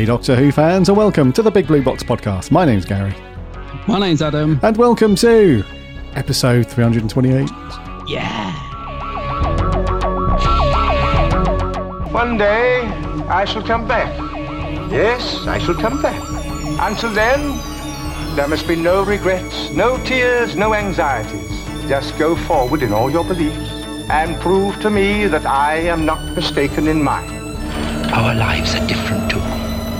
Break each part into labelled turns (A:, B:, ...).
A: Hey, Doctor Who fans, and welcome to the Big Blue Box podcast. My name's Gary,
B: My name's Adam.
A: and welcome to episode 328.
B: Yeah.
C: One day I shall come back. Yes, I shall come back. Until then, there must be no regrets, no tears, no anxieties. Just go forward in all your beliefs and prove to me that I am not mistaken in mine.
D: Our lives are different to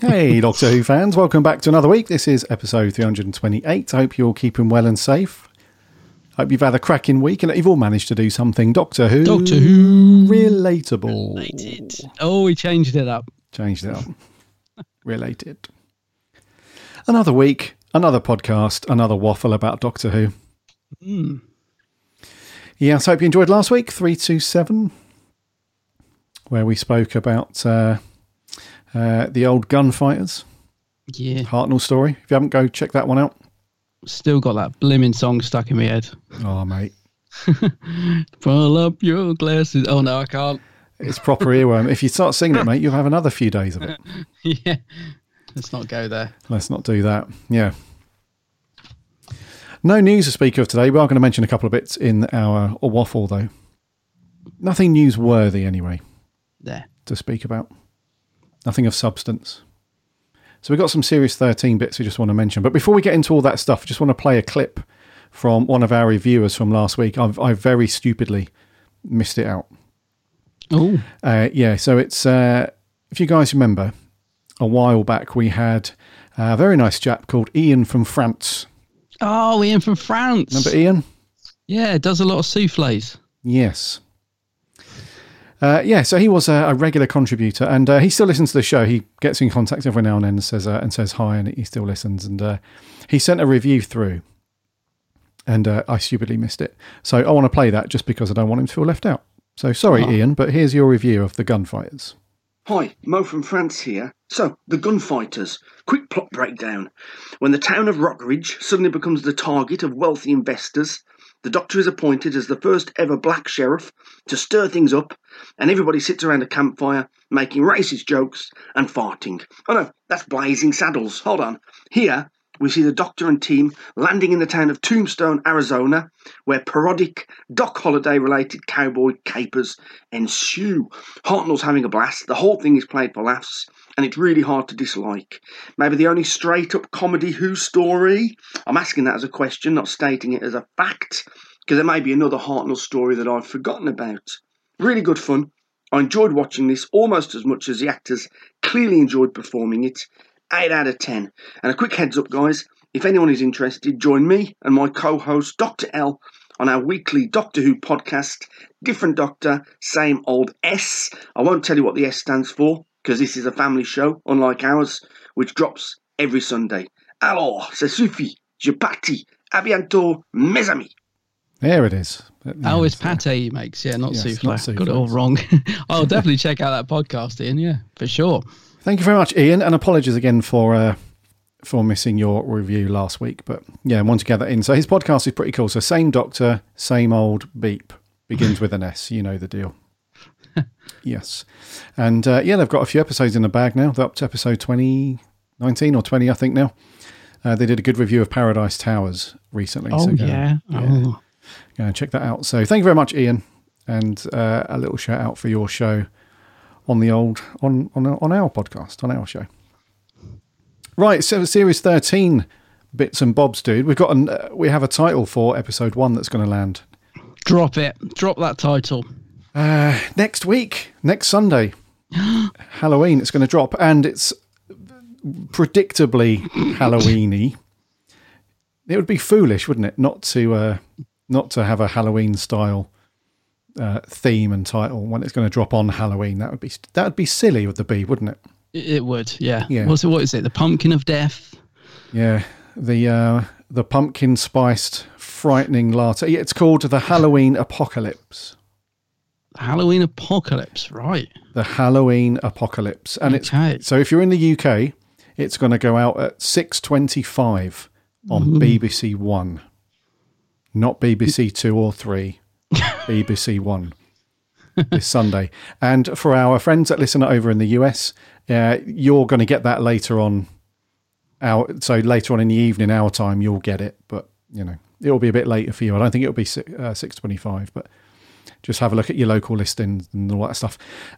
A: Hey, Doctor Who fans, welcome back to another week. This is episode 328. I hope you're all keeping well and safe. Hope you've had a cracking week and that you've all managed to do something Doctor Who,
B: Doctor Who.
A: relatable.
B: Related. Oh, we changed it up.
A: Changed it up. Related. Another week, another podcast, another waffle about Doctor Who.
B: Hmm.
A: Yes, I hope you enjoyed last week, 327, where we spoke about uh, uh, the old gunfighters,
B: Yeah.
A: Hartnell story. If you haven't, go check that one out.
B: Still got that blimmin' song stuck in my head.
A: Oh, mate.
B: Pull up your glasses. Oh, no, I can't.
A: It's proper earworm. If you start singing it, mate, you'll have another few days of it.
B: yeah. Let's not go there.
A: Let's not do that. Yeah. No news to speak of today. We are going to mention a couple of bits in our waffle, though. Nothing newsworthy, anyway,
B: There.
A: to speak about. Nothing of substance. So we've got some Series 13 bits we just want to mention. But before we get into all that stuff, I just want to play a clip from one of our reviewers from last week. I've, I very stupidly missed it out.
B: Oh,
A: Uh, yeah, so it's uh, if you guys remember, a while back we had a very nice chap called Ian from France.
B: oh, Ian from France.
A: Remember Ian?
B: Yeah, does a lot of souffles.
A: Yes. Uh, yeah, so he was a, a regular contributor, and uh, he still listens to the show. He gets in contact every now and then and says uh, and says hi, and he still listens. And uh, he sent a review through, and uh, I stupidly missed it. So I want to play that just because I don't want him to feel left out. So sorry,
B: Oh.
A: Ian, but here's your review of the Gunfighters.
E: Hi, Mo from France here. So, the gunfighters. Quick plot breakdown. When the town of Rockridge suddenly becomes the target of wealthy investors, the Doctor is appointed as the first ever black sheriff to stir things up, and everybody sits around a campfire making racist jokes and farting. Oh no, that's Blazing Saddles. Hold on. Here, we see the Doctor and team landing in the town of Tombstone, Arizona, where parodic Doc Holliday related cowboy capers ensue. Hartnell's having a blast. The whole thing is played for laughs, and it's really hard to dislike. Maybe the only straight up comedy Who story? I'm asking that as a question, not stating it as a fact, because there may be another Hartnell story that I've forgotten about. Really good fun. I enjoyed watching this almost as much as the actors clearly enjoyed performing it. 8 out of 10. And a quick heads up, guys if anyone is interested, join me and my co host, Dr. L, on our weekly Doctor Who podcast. Different Doctor, same old S. I won't tell you what the S stands for because this is a family show, unlike ours, which drops every Sunday. Alors, ça suffit. Je partis. À bientôt, mes amis.
A: There it is. At
B: Oh,
A: end,
B: it's
A: so-
B: pate he makes, yeah, not
A: Yes,
B: souffle. Got it all wrong. I'll definitely check out that podcast, Ian. Yeah, for sure.
A: Thank you very much, Ian, and apologies again for uh, for missing your review last week. But yeah, I want to get that in. So his podcast is pretty cool. So same doctor, same old beep. Begins with an S. You know the deal. yes, and uh, yeah, they've got a few episodes in the bag now. They're up to episode twenty nineteen or twenty, I think now. Uh, they did a good review of Paradise Towers recently.
B: Oh,
A: go-
B: yeah. Oh.
A: Go and check that out. So thank you very much, Ian, and uh, a little shout out for your show on the old on on on our podcast on our show. Right, so series thirteen bits and bobs, dude. We've got an, uh, we have a title for episode one that's going to land
B: Drop it. Drop that title.
A: uh, next week, next Sunday, Halloween. It's going to drop, and it's predictably Halloweeny. It would be foolish, wouldn't it, not to uh, not to have a Halloween style uh, theme and title when it's going to drop on Halloween. That would be that would be silly with the B, wouldn't it?
B: It, would, yeah.
A: Yeah.
B: What's it, what is it? The Pumpkin of Death?
A: Yeah, the uh, the pumpkin spiced frightening latte. It's called the Halloween Apocalypse.
B: Halloween Apocalypse, right.
A: The Halloween Apocalypse, and
B: Okay.
A: it's so if you're in the UK, it's going to go out at six twenty-five on
B: Ooh.
A: BBC One, not BBC Two or Three, BBC One. this Sunday, and for our friends that listen over in the US, uh, you're going to get that later on. Our so later on in the evening, our time, you'll get it, but you know it'll be a bit later for you. I don't think it'll be six, uh, six twenty-five, but just have a look at your local listings and all that stuff.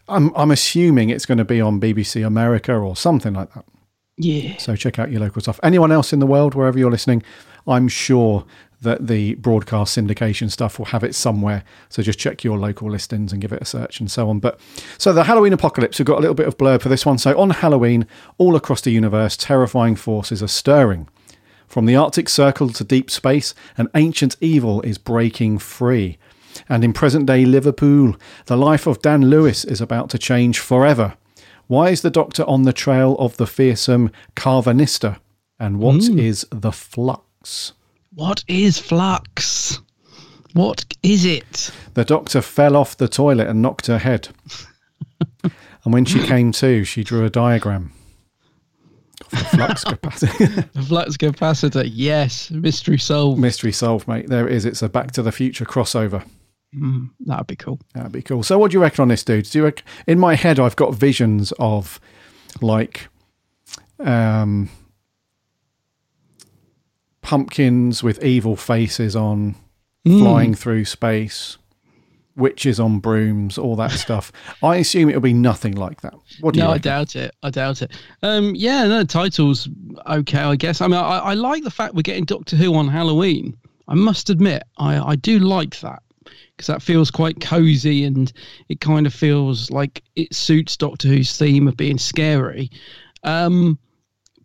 A: I'm I'm assuming it's going to be on BBC America or something like that.
B: Yeah.
A: So check out your local stuff. Anyone else in the world, wherever you're listening, I'm sure that the broadcast syndication stuff will have it somewhere. So just check your local listings and give it a search and so on. But so the Halloween apocalypse, we've got a little bit of blurb for this one. So on Halloween, all across the universe, terrifying forces are stirring. From the Arctic Circle to deep space, an ancient evil is breaking free. And in present day Liverpool, the life of Dan Lewis is about to change forever. Why is the Doctor on the trail of the fearsome Karvanista? And what hmm. is the flux?
B: What is flux? What is it?
A: The Doctor fell off the toilet and knocked her head. and when she came to, she drew a diagram. of the flux capacitor.
B: The flux capacitor. Yes. Mystery solved.
A: Mystery solved, mate. There it is. It's a Back to the Future crossover.
B: Mm, that'd be cool.
A: That'd be cool. So, what do you reckon on this, dude? Do you reckon, in my head, I've got visions of like um, pumpkins with evil faces on,
B: Mm.
A: flying through space, witches on brooms, all that stuff. I assume it'll be nothing like that. What do
B: no,
A: you
B: I doubt it. I doubt it. Um, yeah, no, title's okay, I guess. I mean, I, I like the fact we're getting Doctor Who on Halloween. I must admit, I, I do like that because that feels quite cozy and it kind of feels like it suits Doctor Who's theme of being scary. Um,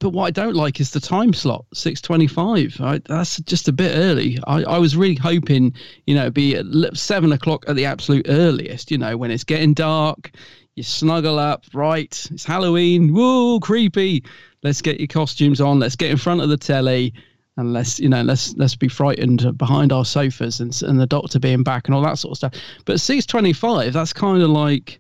B: but what I don't like is the time slot, six twenty-five. That's just a bit early. I, I was really hoping, you know, be at seven o'clock at the absolute earliest. You know, when it's getting dark, you snuggle up. Right, it's Halloween. Whoa, creepy. Let's get your costumes on. Let's get in front of the telly, and let's, you know, let's let's be frightened behind our sofas and and the doctor being back and all that sort of stuff. But six twenty-five, that's kind of like.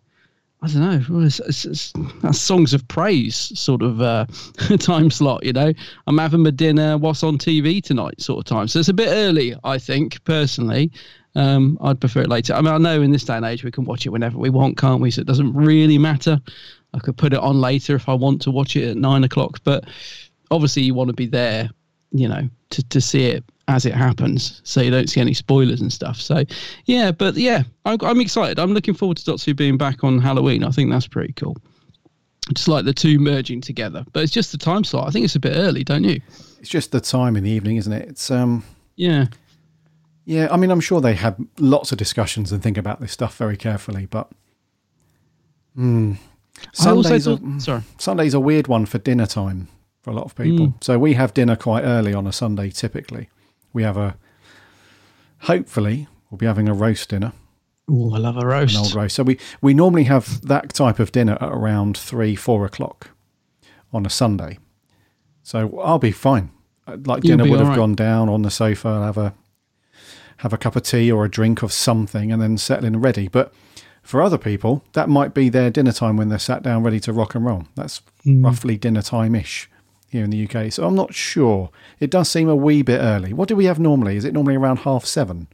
B: I don't know. It's, it's, it's, songs of praise sort of uh, time slot. You know, I'm having my dinner. What's on TV tonight? Sort of time. So it's a bit early, I think, personally. Um, I'd prefer it later. I mean, I know in this day and age we can watch it whenever we want, can't we? So it doesn't really matter. I could put it on later if I want to watch it at nine o'clock. But obviously, you want to be there, you know, to, to see it as it happens, so you don't see any spoilers and stuff. So, yeah, but yeah, I'm, I'm excited. I'm looking forward to Who being back on Halloween. I think that's pretty cool. Just like the two merging together, but it's just the time slot. I think it's a bit early, don't you?
A: It's just the time in the evening, isn't it? It's um,
B: Yeah.
A: yeah. I mean, I'm sure they have lots of discussions and think about this stuff very carefully, but. Hmm.
B: I also
A: Sundays, are,
B: thought- sorry.
A: Sunday's a weird one for dinner time for a lot of people.
B: Mm.
A: So we have dinner quite early on a Sunday. Typically, we have a. Hopefully, we'll be having a roast dinner.
B: Oh, I love a roast.
A: An old roast. So we we normally have that type of dinner at around three, four o'clock on a Sunday. So I'll be fine. Like
B: You'll
A: dinner would have
B: alright.
A: gone down on the sofa, and have a have a cup of tea or a drink of something, and then settle in ready. But for other people, that might be their dinner time when they're sat down ready to rock and roll. That's
B: Mm.
A: roughly dinner time ish here in the UK. So I'm not sure. It does seem a wee bit early. What do we have normally? Is it normally around half seven?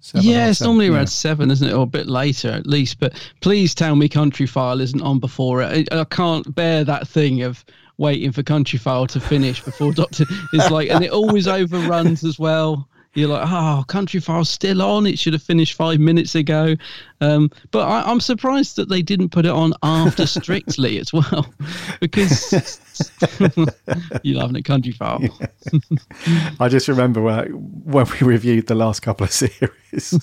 A: Seven,
B: yeah, it's
A: seven?
B: normally
A: Yeah.
B: around seven, isn't it, or a bit later at least. But please tell me Country File isn't on before it. I, I can't bear that thing of waiting for Country File to finish before Doctor. It's like, and it always overruns as well. You're like, oh, Country File's still on. It should have finished five minutes ago. Um, but I, I'm surprised that they didn't put it on after Strictly as well, because you're loving it, Country File.
A: I just remember uh, when we reviewed the last couple of series,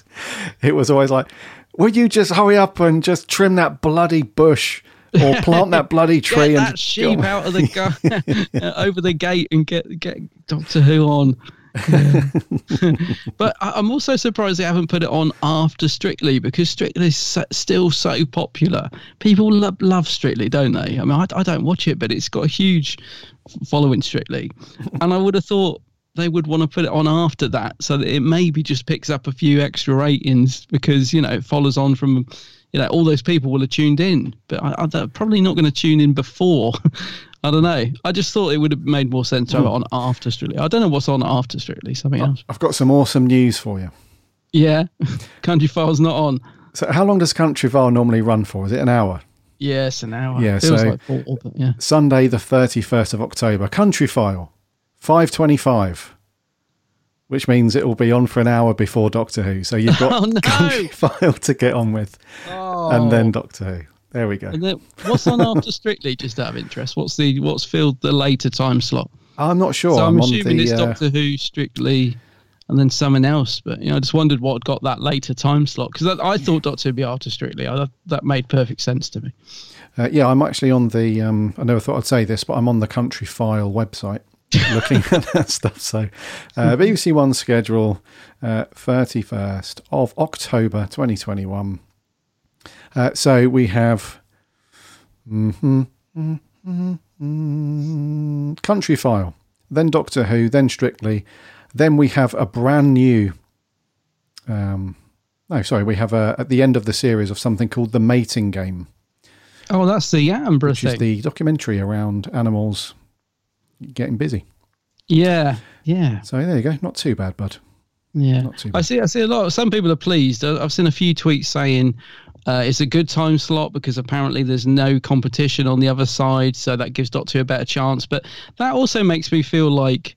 A: it was always like, "Will you just hurry up and just trim that bloody bush or plant that bloody tree
B: get
A: and
B: that sheep out of the gu- over the gate and get get Doctor Who on. But I'm also surprised they haven't put it on after Strictly because Strictly is still so popular. People love, love Strictly, don't they? I mean, I, I don't watch it, but it's got a huge following Strictly, and I would have thought they would want to put it on after that so that it maybe just picks up a few extra ratings because you know it follows on from you know all those people will have tuned in but I, they're probably not going to tune in before i don't know i just thought it would have made more sense to have it hmm. on after strictly i don't know what's on after strictly something else
A: I've got some awesome news for you.
B: yeah country files not on
A: So, how long does Country File normally run for? Is it an hour?
B: yes an hour
A: Yeah,
B: feels
A: so-
B: like four, yeah
A: Sunday, the thirty-first of October. Country File, five twenty-five, which means it will be on for an hour before Doctor Who. So you've got
B: Oh, no.
A: Country File to get on with, and then oh. Doctor Who. There we go.
B: and then, what's on after strictly just out of interest what's the what's filled the later time slot
A: I'm not sure.
B: so i'm,
A: I'm
B: assuming
A: the,
B: it's
A: uh,
B: doctor who strictly and then someone else but you know i just wondered what got that later time slot because i thought doctor Who would be after strictly I, that made perfect sense to me
A: Uh, yeah, I'm actually on the. Um, I never thought I'd say this, but I'm on the Country File website looking at that stuff. So, uh, BBC One schedule, uh, 31st of October 2021. Uh, so we have mhm, mhm, mhm, Country File, then Doctor Who, then Strictly. Then we have a brand new. Um, no, sorry, we have a, at the end of the series of something called The Mating Game
B: oh that's the Attenborough
A: which is the documentary around animals getting busy.
B: yeah yeah
A: So there you go. Not too bad, bud.
B: Yeah,
A: Not too
B: I see. I see a lot. Some people are pleased. I've seen a few tweets saying uh, it's a good time slot because apparently there's no competition on the other side, so that gives Doctor Who a better chance. But that also makes me feel like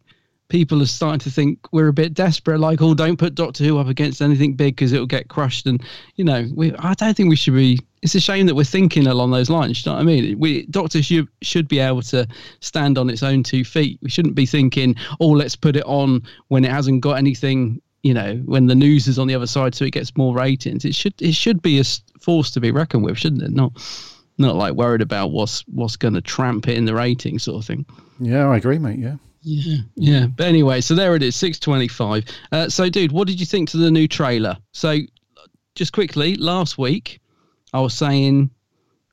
B: people are starting to think we're a bit desperate. Like, oh, don't put Doctor Who up against anything big because it'll get crushed. And you know, we, I don't think we should be. It's a shame that we're thinking along those lines. You know what I mean? We Doctor should should be able to stand on its own two feet. We shouldn't be thinking, oh, let's put it on when it hasn't got anything you know when the news is on the other side so it gets more ratings it should it should be a force to be reckoned with shouldn't it? Not not like worried about what's what's going to tramp it in the rating sort of thing.
A: Yeah, I agree, mate. Yeah.
B: yeah yeah. But anyway so there it is 625 uh, so dude what did you think to the new trailer? So just quickly last week i was saying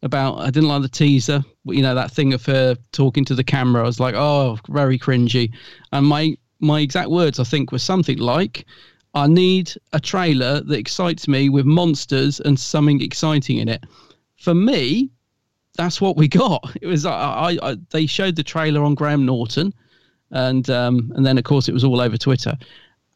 B: about i didn't like the teaser you know that thing of her talking to the camera i was like oh very cringy. And my my exact words i think were something like i need a trailer that excites me with monsters and something exciting in it. For me that's what we got. It was i, I, I they showed the trailer on graham norton and um and then of course it was all over twitter.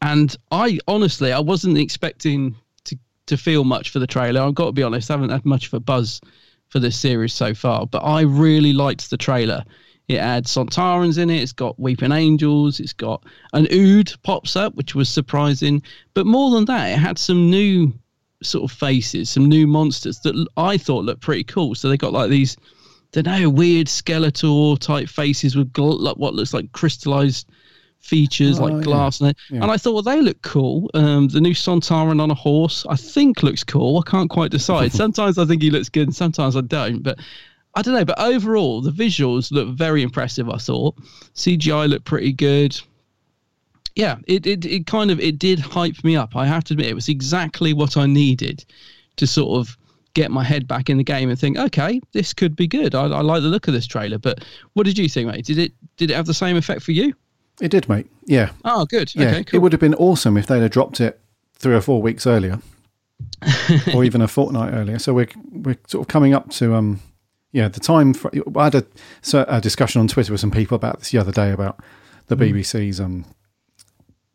B: And i honestly i wasn't expecting to to feel much for the trailer. I've got to be honest i haven't had much of a buzz for this series so far but i really liked the trailer it had Sontarans in it. It's got Weeping Angels. It's got an Ood pops up, which was surprising. But more than that, it had some new sort of faces, some new monsters that I thought looked pretty cool. So they got like these, don't know, weird skeletal type faces with gl- like what looks like crystallized features
A: Oh,
B: like
A: yeah.
B: glass. And,
A: Yeah.
B: and I thought, well, they look cool. Um, the new Sontaran on a horse, I think looks cool. I can't quite decide. sometimes I think he looks good and sometimes I don't. But I don't know. But overall, the visuals look very impressive, I thought. CGI looked pretty good yeah, it, it it kind of it did hype me up. I have to admit, it was exactly what I needed to sort of get my head back in the game and think, okay, this could be good. I, I like the look of this trailer. But what did you think, mate? Did it did it have the same effect for you?
A: It did, mate. Yeah.
B: Oh, good.
A: Yeah.
B: Okay,
A: It would have been awesome if they'd have dropped it three or four weeks earlier, or even a fortnight earlier. So we're we're sort of coming up to um yeah the time for. I had a, a discussion on Twitter with some people about this the other day about the
B: Mm.
A: BBC's um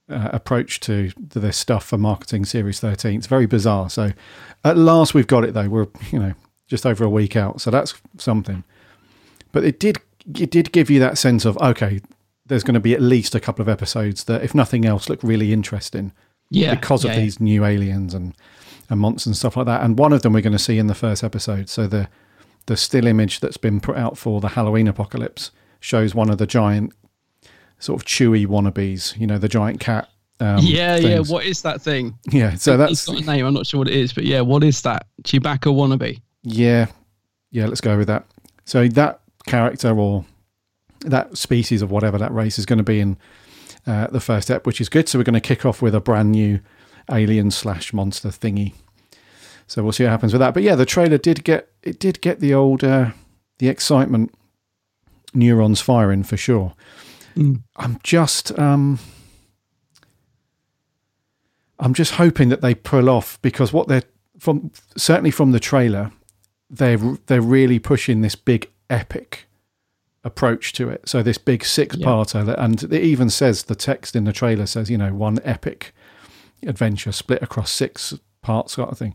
A: uh, approach to, to this stuff for marketing Series 13. It's very bizarre. So at last we've got it though. We're you know just over a week out, so that's something. But it did it did give you that sense of okay, there's going to be at least a couple of episodes that, if nothing else, look really interesting.
B: Yeah,
A: because of
B: yeah, yeah.
A: these new aliens and and monsters and stuff like that. And one of them we're going to see in the first episode. So the the still image that's been put out for the Halloween apocalypse shows one of the giant sort of chewy wannabes. You know, the giant cat. Um,
B: yeah, yeah. What is that thing?
A: Yeah, so
B: It's
A: that's
B: got a name. I'm not sure what it is, but yeah, what is that? Chewbacca wannabe.
A: Yeah, yeah. Let's go with that. So that character or that species of whatever that race is going to be in uh, the first step, which is good. So we're going to kick off with a brand new alien slash monster thingy. So we'll see what happens with that. But yeah, the trailer did get it did get the old uh, the excitement neurons firing for sure.
B: Mm.
A: I'm just um, I'm just hoping that they pull off because what they're from certainly from the trailer, they're they're really pushing this big epic approach to it. So this big six parter, that and it even says the text in the trailer says you know one epic adventure split across six parts sort of thing.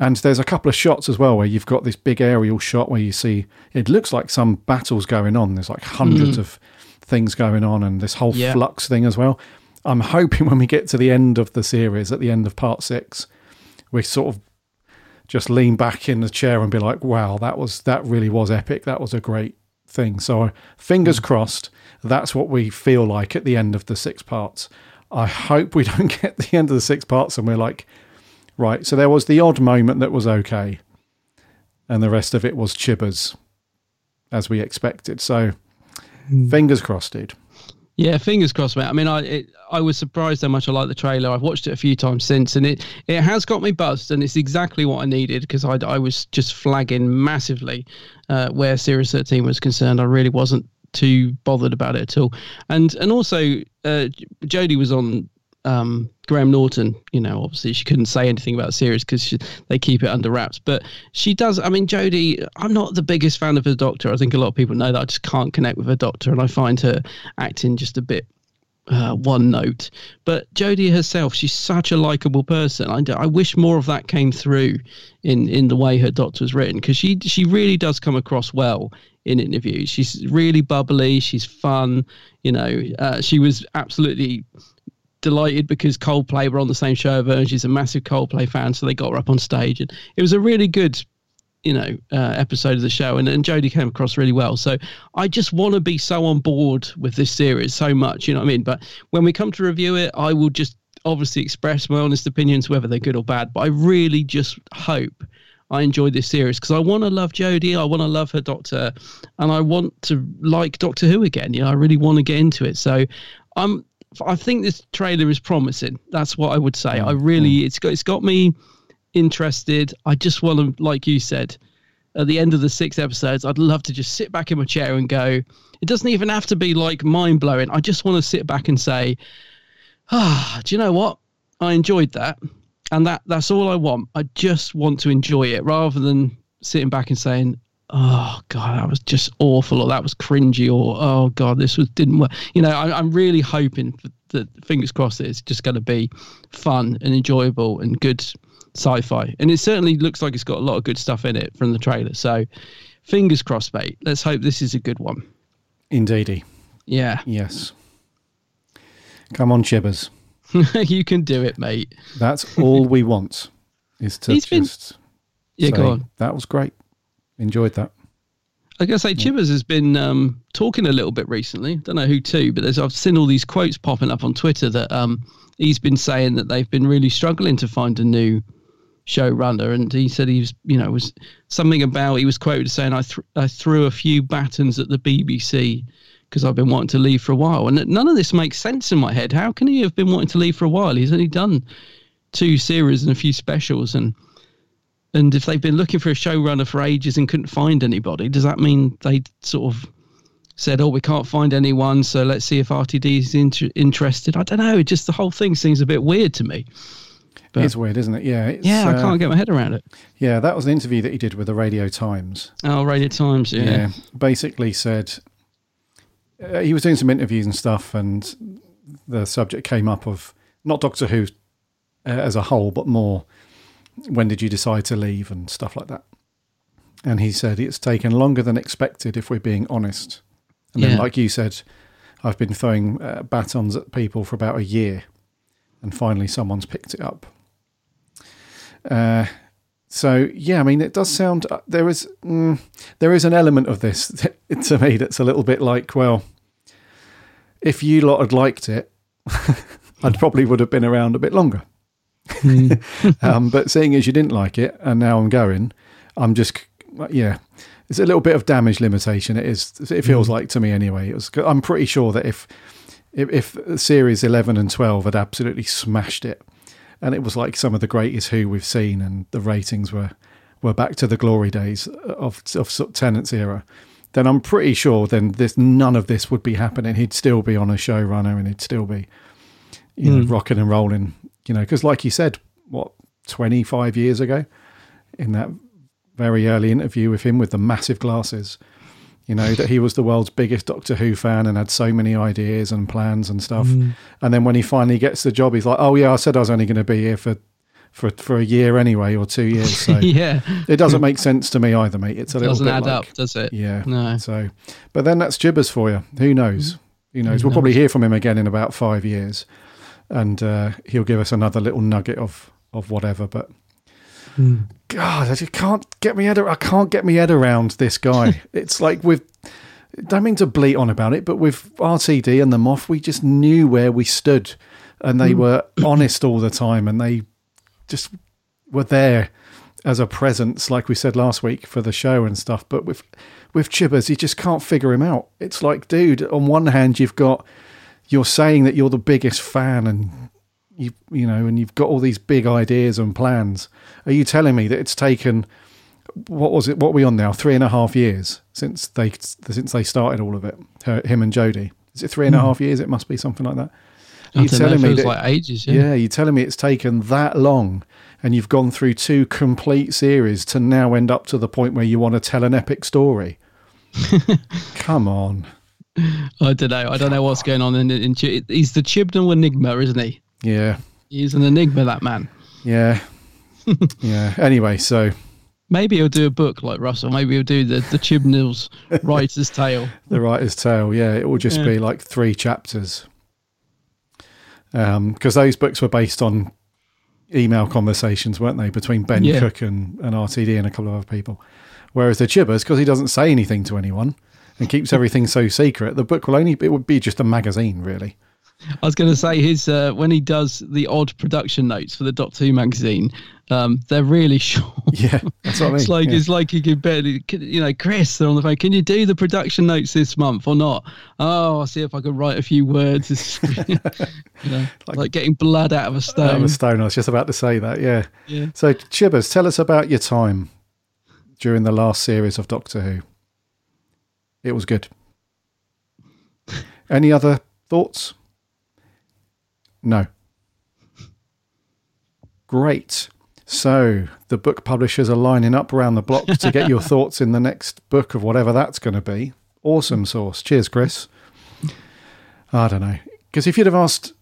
A: And there's a couple of shots as well where you've got this big aerial shot where you see it looks like some battles going on. There's like hundreds
B: Mm.
A: of things going on and this whole
B: Yeah.
A: flux thing as well. I'm hoping when we get to the end of the series, at the end of part six, we sort of just lean back in the chair and be like, "Wow, that was that really was epic. That was a great thing." So, fingers crossed, that's what we feel like at the end of the six parts. I hope we don't get the end of the six parts and we're like, right. So there was the odd moment that was okay, and the rest of it was chibbers, as we expected. So, fingers crossed, dude.
B: Yeah, fingers crossed, mate. I mean, I it, I was surprised how much I liked the trailer. I've watched it a few times since, and it it has got me buzzed, and it's exactly what I needed because I I was just flagging massively uh, where Series 13 was concerned. I really wasn't too bothered about it at all, and and also uh, Jodie was on um, Graham Norton. You know, obviously she couldn't say anything about the series because they keep it under wraps. But she does. I mean, Jodie. I'm not the biggest fan of her Doctor. I think a lot of people know that. I just can't connect with her Doctor, and I find her acting just a bit uh, one note. But Jodie herself, she's such a likable person. I, I wish more of that came through in in the way her Doctor was written because she she really does come across well in interviews. She's really bubbly. She's fun. You know, uh, she was absolutely delighted because Coldplay were on the same show of and she's a massive Coldplay fan, so they got her up on stage, and it was a really good, you know, uh, episode of the show, and, and Jodie came across really well. So I just want to be so on board with this series so much, you know what I mean? But when we come to review it, I will just obviously express my honest opinions, whether they're good or bad. But I really just hope. I enjoy this series because I want to love Jodie, I want to love her Doctor, and I want to like Doctor Who again. You know, I really want to get into it. So, I'm I think this trailer is promising. That's what I would say. I really, it's got it's got me interested. I just want to, like you said, at the end of the six episodes, I'd love to just sit back in my chair and go. It doesn't even have to be like mind blowing. I just want to sit back and say, ah, do you know what? I enjoyed that, and that that's all I want. I just want to enjoy it rather than sitting back and saying, oh god that was just awful or that was cringy or oh god this was didn't work you know I, i'm really hoping that fingers crossed that it's just going to be fun and enjoyable and good sci-fi and it certainly looks like it's got a lot of good stuff in it from the trailer so fingers crossed mate let's hope this is a good one
A: Indeedy.
B: yeah
A: Yes. Come on, chibbers.
B: you can do it mate
A: That's all we want is to
B: He's been-
A: just
B: Yeah,
A: say,
B: go on.
A: That was great. Enjoyed that.
B: I gotta say, Chibbers has been um, talking a little bit recently. Don't know who to, but there's I've seen all these quotes popping up on Twitter that um, he's been saying that they've been really struggling to find a new showrunner, and he said he was, you know, was something about he was quoted saying I th- I threw a few battens at the BBC because I've been wanting to leave for a while, and none of this makes sense in my head. How can he have been wanting to leave for a while? He's only done two series and a few specials, and And if they've been looking for a showrunner for ages and couldn't find anybody, does that mean they sort of said, "Oh, we can't find anyone, so let's see if RTD is inter- interested"? I don't know. It just the whole thing seems a bit weird to me. But-
A: it's weird, isn't it? Yeah.
B: Yeah, I
A: uh,
B: can't get my head around it.
A: Yeah, that was an interview that he did with the Radio Times.
B: Oh, Radio Times, yeah.
A: basically said uh, he was doing some interviews and stuff, and the subject came up of not Doctor Who uh, as a whole, but more when did you decide to leave and stuff like that. And he said it's taken longer than expected, if we're being honest. And then, like you said, I've been throwing uh, batons at people for about a year, and finally someone's picked it up. Uh, so yeah, I mean, it does sound uh, there is mm, there is an element of this to me that's a little bit like, well, if you lot had liked it, I'd probably would have been around a bit longer. um, but seeing as you didn't like it, and now I'm going, I'm just yeah, it's a little bit of damage limitation. It is. It feels like to me anyway. It was. I'm pretty sure that if if, if series 11 and 12 had absolutely smashed it and it was like some of the greatest who we've seen and the ratings were were back to the glory days of of Tennant's era then I'm pretty sure then this none of this would be happening he'd still be on a showrunner and he'd still be you know
B: Mm.
A: rocking and rolling you know because like you said what 25 years ago in that very early interview with him with the massive glasses you know that he was the world's biggest Doctor Who fan and had so many ideas and plans and stuff.
B: Mm.
A: And then when he finally gets the job, he's like, "Oh yeah, I said I was only going to be here for for for a year anyway, or two years." So
B: Yeah.
A: it doesn't make sense to me either, mate. It's a little
B: Doesn't add
A: like,
B: up, does it?
A: Yeah,
B: No.
A: So, but then that's Chibbers for you. Who knows? Who knows?
B: Who
A: We'll probably hear from him again in about five years, and uh, he'll give us another little nugget of of whatever. But God, I just can't get me head. I can't get me head around this guy. it's like with. Don't mean to bleat on about it, but with RTD and the Moff, we just knew where we stood, and they
B: Mm.
A: were honest all the time, and they just were there as a presence, like we said last week for the show and stuff. But with with Chibbers, you just can't figure him out. It's like, dude, on one hand, you've got you're saying that you're the biggest fan, and you you know, and you've got all these big ideas and plans. Are you telling me that it's taken what was it? What are we on now? Three and a half years since they since they started all of it. Her, him and Jodie. Is it three and a
B: Hmm.
A: half years? It must be something like that.
B: I don't know, it feels like ages, yeah.
A: you're telling me it's taken that long, and you've gone through two complete series to now end up to the point where you want to tell an epic story. Come on.
B: I don't know. I don't know what's going on in, in Chi- He's the Chibnall enigma, isn't he?
A: Yeah.
B: He's an enigma, that man.
A: Yeah. yeah. Anyway, so
B: Maybe he'll do a book like Russell. Maybe he'll do the, the Chibnall's Writer's Tale.
A: The Writer's Tale, yeah, it will just
B: Yeah.
A: be like three chapters. Um, because those books were based on email conversations, weren't they, between Ben
B: Yeah.
A: Cook and, and RTD and a couple of other people. Whereas the Chibbers, because he doesn't say anything to anyone and keeps everything so secret, the book will only it would be just a magazine, really.
B: I was going to say his uh, when he does the odd production notes for the Doctor Who magazine, um, they're really short.
A: Yeah, that's what I mean.
B: It's like
A: yeah.
B: it's like he could barely, you know, Chris. They're on the phone. Can you do the production notes this month or not? Oh, I'll see if I can write a few words. You know, like, getting blood out of a stone.
A: Out of a stone. I was just about to say that. Yeah.
B: Yeah.
A: So Chibbers, tell us about your time during the last series of Doctor Who. It was good. Any other thoughts? No. Great. So the book publishers are lining up around the block to get your thoughts in the next book of whatever that's going to be. Awesome source. Cheers, Chris. I don't know. Because if you'd have asked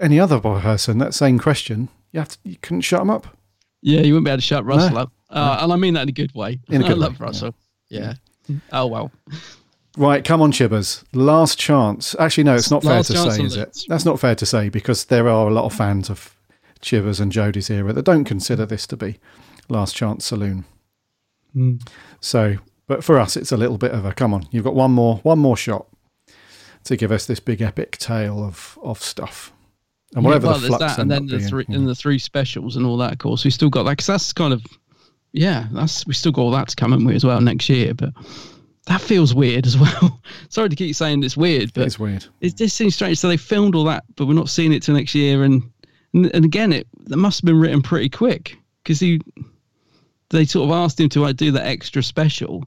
A: any other person that same question, you, have to, you couldn't shut them up.
B: Yeah, you wouldn't be able to shut Russell
A: No.
B: up. Uh, And I mean that in a good way.
A: In a
B: I
A: good I
B: love
A: way,
B: Russell. Yeah. Oh, well.
A: Right, come on, Chibbers. Last chance. Actually, no, it's not fair to say, is it? That's not fair to say because there are a lot of fans of Chibbers and Jodie's era that don't consider this to be Last Chance Saloon.
B: Mm.
A: So, but for us, it's a little bit of a come on. You've got one more, one more shot to give us this big epic tale of of stuff, and whatever
B: yeah, well,
A: the flux
B: that, and then the
A: being,
B: three
A: yeah.
B: and the three specials and all that. Of course, we still got that because that's kind of yeah. That's we still got all that to come in with as well next year. But that feels weird as well. Sorry to keep saying it's weird, but
A: it's weird.
B: It just seems strange. So they filmed all that, but we're not seeing it till next year. And and, and again, it that must have been written pretty quick because he they sort of asked him to like, do that extra special,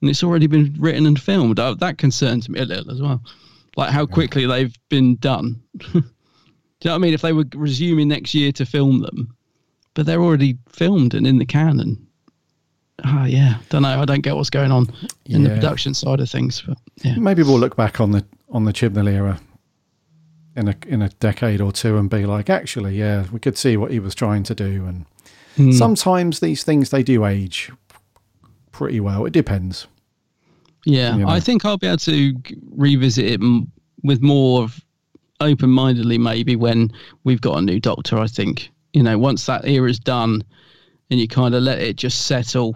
B: and it's already been written and filmed. Uh, that concerns me a little as well, like how quickly they've been done. do you know what I mean? If they were resuming next year to film them, but they're already filmed and in the canon. Oh yeah, don't know. I don't get what's going on in the production side of things. But yeah,
A: Maybe we'll look back on the on the Chibnall era in a in a decade or two and be like, actually, yeah, we could see what he was trying to do. And
B: Hmm.
A: sometimes these things they do age pretty well. It depends.
B: Yeah,
A: you know.
B: I think I'll be able to revisit it m- with more of open-mindedly maybe when we've got a new doctor. I think you know once that era's done, and you kind of let it just settle,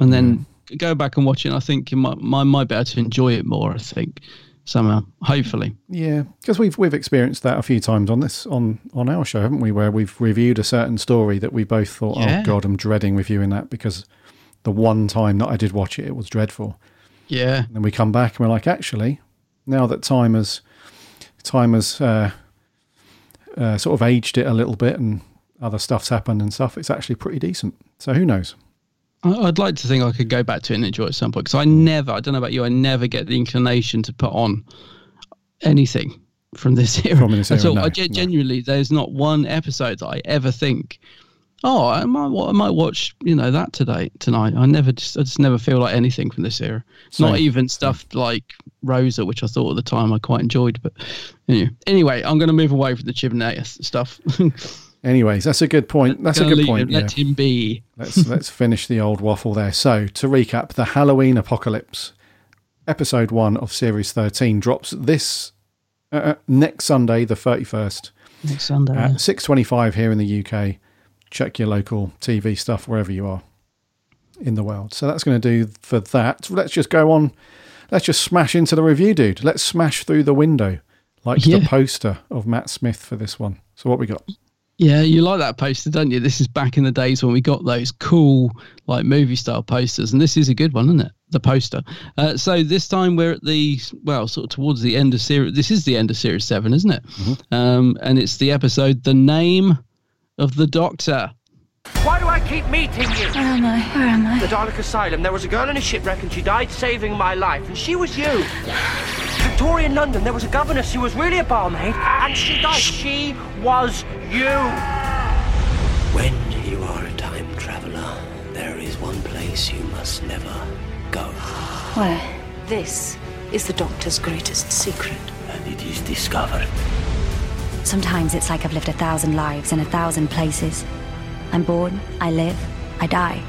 B: and then go back and watch it. I think you might, might might be able to enjoy it more. I think somehow, hopefully.
A: Yeah, because we've we've experienced that a few times on this on on our show, haven't we? Where we've reviewed a certain story that we both thought,
B: Yeah.
A: oh god, I'm dreading reviewing that because the one time that I did watch it, it was dreadful.
B: Yeah,
A: And then we come back and we're like, actually, now that time has time has uh, uh, sort of aged it a little bit and other stuff's happened and stuff, it's actually pretty decent. So who knows?
B: I'd like to think I could go back to it and enjoy it at some point because I never, I don't know about you, I never get the inclination to put on anything from this era.
A: From this era, no,
B: I
A: no.
B: genuinely, there's not one episode that I ever think, oh, I might, I might watch, you know, that today, tonight. I never, just, I just never feel like anything from this era. Not even stuff like Rosa, which I thought at the time I quite enjoyed. But anyway, anyway I'm going to move away from the Chibnall stuff.
A: Anyways, that's a good point. That's a good point.
B: Let him be.
A: let's let's finish the old waffle there. So to recap, the Halloween Apocalypse, episode one of series thirteen, drops this uh, next Sunday, the thirty first,
B: Next Sunday.
A: at six twenty five here in the UK. Check your local TV stuff wherever you are in the world. So that's going to do for that. Let's just go on. Let's just smash into the review, dude. Let's smash through the window like the poster of Matt Smith for this one. So what we got?
B: Yeah, you like that poster, don't you? This is back in the days when we got those cool, like movie style posters, and this is a good one, isn't it? The poster. Uh, so this time we're at the well, sort of towards the end of series. This is the end of series seven, isn't it? Um, and it's the episode, the name of the Doctor.
F: Why do I keep meeting you?
G: Where am I? Where am I?
F: The Dalek Asylum. There was a girl in a shipwreck and she died saving my life, and she was you. Victorian London, there was a governess who was really a barmaid, and she died. She was you.
D: When you are a time traveler, there is one place you must never go,
G: Where? This is the Doctor's greatest secret.
D: and it is discovered.
H: Sometimes it's like I've lived a thousand lives in a thousand places. I'm born, I live, I die.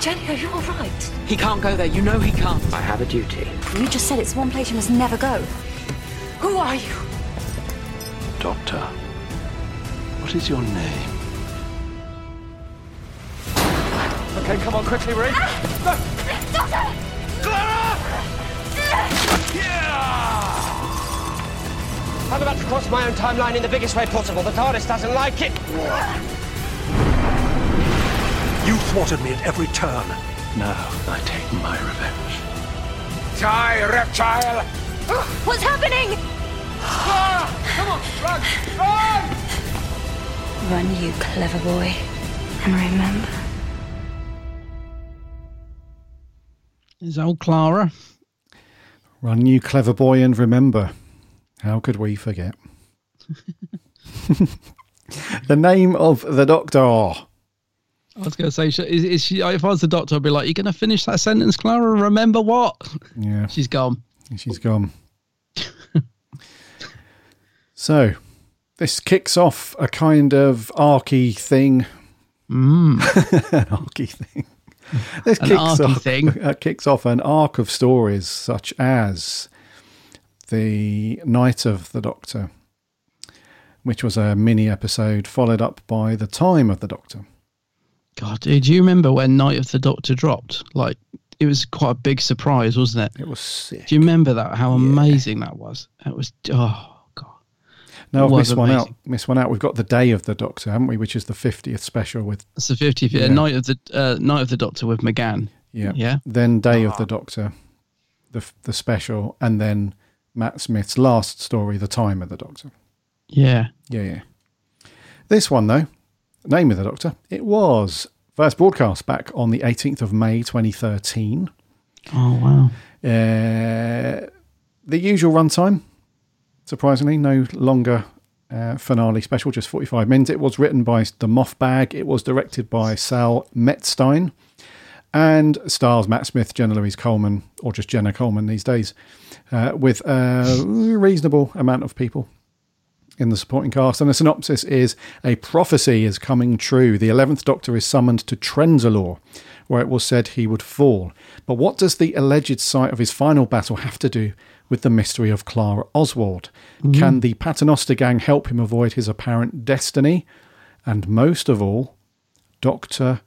G: Jenny, are you all right?
I: He can't go there. You know he can't.
D: I have a duty.
H: You just said it's one place you must never go.
G: Who are you?
D: Doctor, what is your name?
F: Okay, come on, quickly, Ray. Ah! Doctor! Clara! Ah! Yeah! I'm about to cross my own timeline in the biggest way possible. The TARDIS doesn't like it. Ah!
J: You thwarted me at every turn.
D: Now I take my revenge.
F: Die, reptile!
G: What's happening?
F: Come on, run! Run!
H: Run, you clever boy. And remember.
B: Is old Clara?
A: Run, you clever boy, and remember. How could we forget? the name of the Doctor.
B: I was going to say, is, is she? If I was the Doctor, I'd be like, "You're going to finish that sentence, Clara? Remember what?"
A: Yeah,
B: She's gone.
A: she's gone. so, this kicks off a kind of archy thing.
B: Mm.
A: an archy thing. This
B: An
A: kicks off,
B: thing.
A: uh, kicks off an arc of stories such as the Night of the Doctor, which was a mini episode followed up by the Time of the Doctor.
B: God, do you remember when Night of the Doctor dropped? Like, it was quite a big surprise, wasn't it?
A: It was sick.
B: Do you remember that? How amazing that was. It was. Oh God.
A: No, I've missed one out.
B: amazing.
A: Missed one out. We've got the Day of the Doctor, haven't we? Which is the fiftieth special with
B: it's the 50th
A: Yeah.
B: yeah. Night of the uh, Night of the Doctor with McGann.
A: yeah,
B: Yeah.
A: Then Day of the Doctor, the the special, and then Matt Smith's last story, The Time of the Doctor.
B: Yeah.
A: Yeah, yeah. This one though, name of the Doctor, it was First broadcast back on the 18th of May 2013.
B: Oh, wow.
A: Uh, the usual runtime, surprisingly, no longer uh, finale special, just 45 minutes. It was written by The Moth Bag. It was directed by Saul Metzstein and stars Matt Smith, Jenna Louise Coleman, or just Jenna Coleman these days, uh, with a reasonable amount of people in the supporting cast. And the synopsis is a prophecy is coming true. The 11th Doctor is summoned to Trenzalore, where it was said he would fall. But what does the alleged site of his final battle have to do with the mystery of Clara Oswald?
B: Mm.
A: Can the Paternoster gang help him avoid his apparent destiny? And most of all, Doctor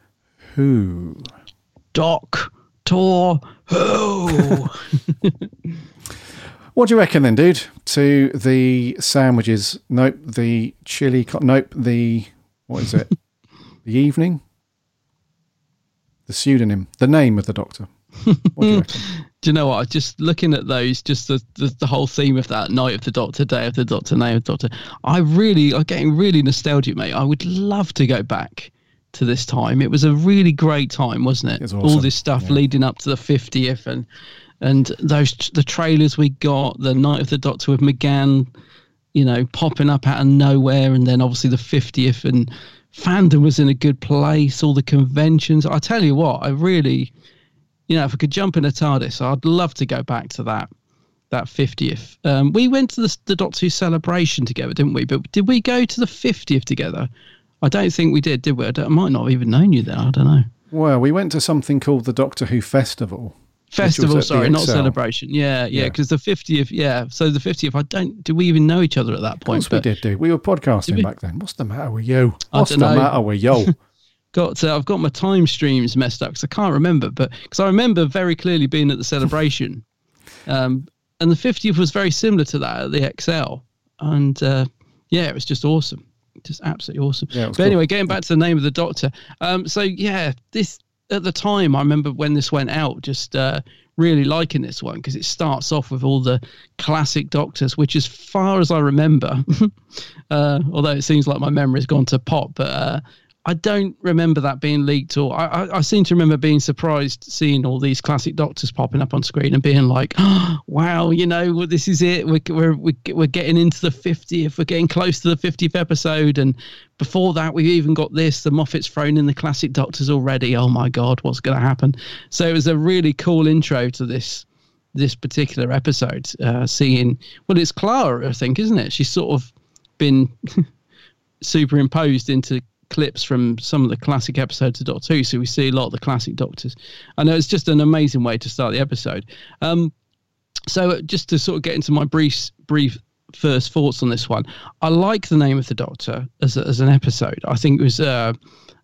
A: Who.
B: Doc Tor Who.
A: What do you reckon then, dude? To the sandwiches? Nope. The chili. Co- nope. The what is it? the evening. The pseudonym. The name of the doctor. What do you reckon?
B: Do you know what? Just looking at those, just the, the the whole theme of that night of the Doctor, day of the Doctor, name of the Doctor. I really, I'm getting really nostalgic, mate. I would love to go back to this time. It was a really great time, wasn't it?
A: was
B: All this stuff
A: yeah.
B: leading up to the 50th and and those the trailers we got, the night of the Doctor with McGann, you know, popping up out of nowhere, and then obviously the 50th and fandom was in a good place. All the conventions. I tell you what, I really, you know, if I could jump in a TARDIS, I'd love to go back to that. That 50th. Um, we went to the, the Doctor Who celebration together, didn't we? But did we go to the 50th together? I don't think we did, did we? I, I might not have even known you then. I don't know.
A: Well, we went to something called the Doctor Who Festival.
B: Festival, sorry, not celebration. Yeah, yeah,
A: Yeah.
B: because the 50th, yeah. So the 50th, I don't, do we even know each other at that point Of
A: course we did, do We were podcasting
B: we?
A: back then. What's the matter with you? What's the
B: dunno.
A: matter with you?
B: got uh, I've got my time streams messed up because I can't remember, but because I remember very clearly being at the celebration, um, and the 50th was very similar to that at the ExCeL, and uh, yeah, it was just awesome, just absolutely awesome.
A: Yeah,
B: but
A: cool.
B: anyway, getting back to the name of the Doctor, um, so yeah, this at the time I remember when this went out, just uh, really liking this one because it starts off with all the classic Doctors, which as far as I remember, uh, although it seems like my memory's gone to pot, but uh, I don't remember that being leaked, or I, I, I seem to remember being surprised seeing all these classic Doctors popping up on screen and being like, oh, "Wow, you know, well, this is it. We're we're we're getting into the 50th. We're getting close to the 50th episode." And before that, we've even got this. The Moffat's thrown in the classic Doctors already. Oh my God, what's going to happen? So it was a really cool intro to this this particular episode. Uh, seeing well, it's Clara, I think, isn't it? She's sort of been superimposed into clips from some of the classic episodes of Doctor Who, so we see a lot of the classic Doctors. I know it's just an amazing way to start the episode. Um, so uh, just to sort of get into my brief brief first thoughts on this one, I like the name of the Doctor as a, as an episode. I think it was uh,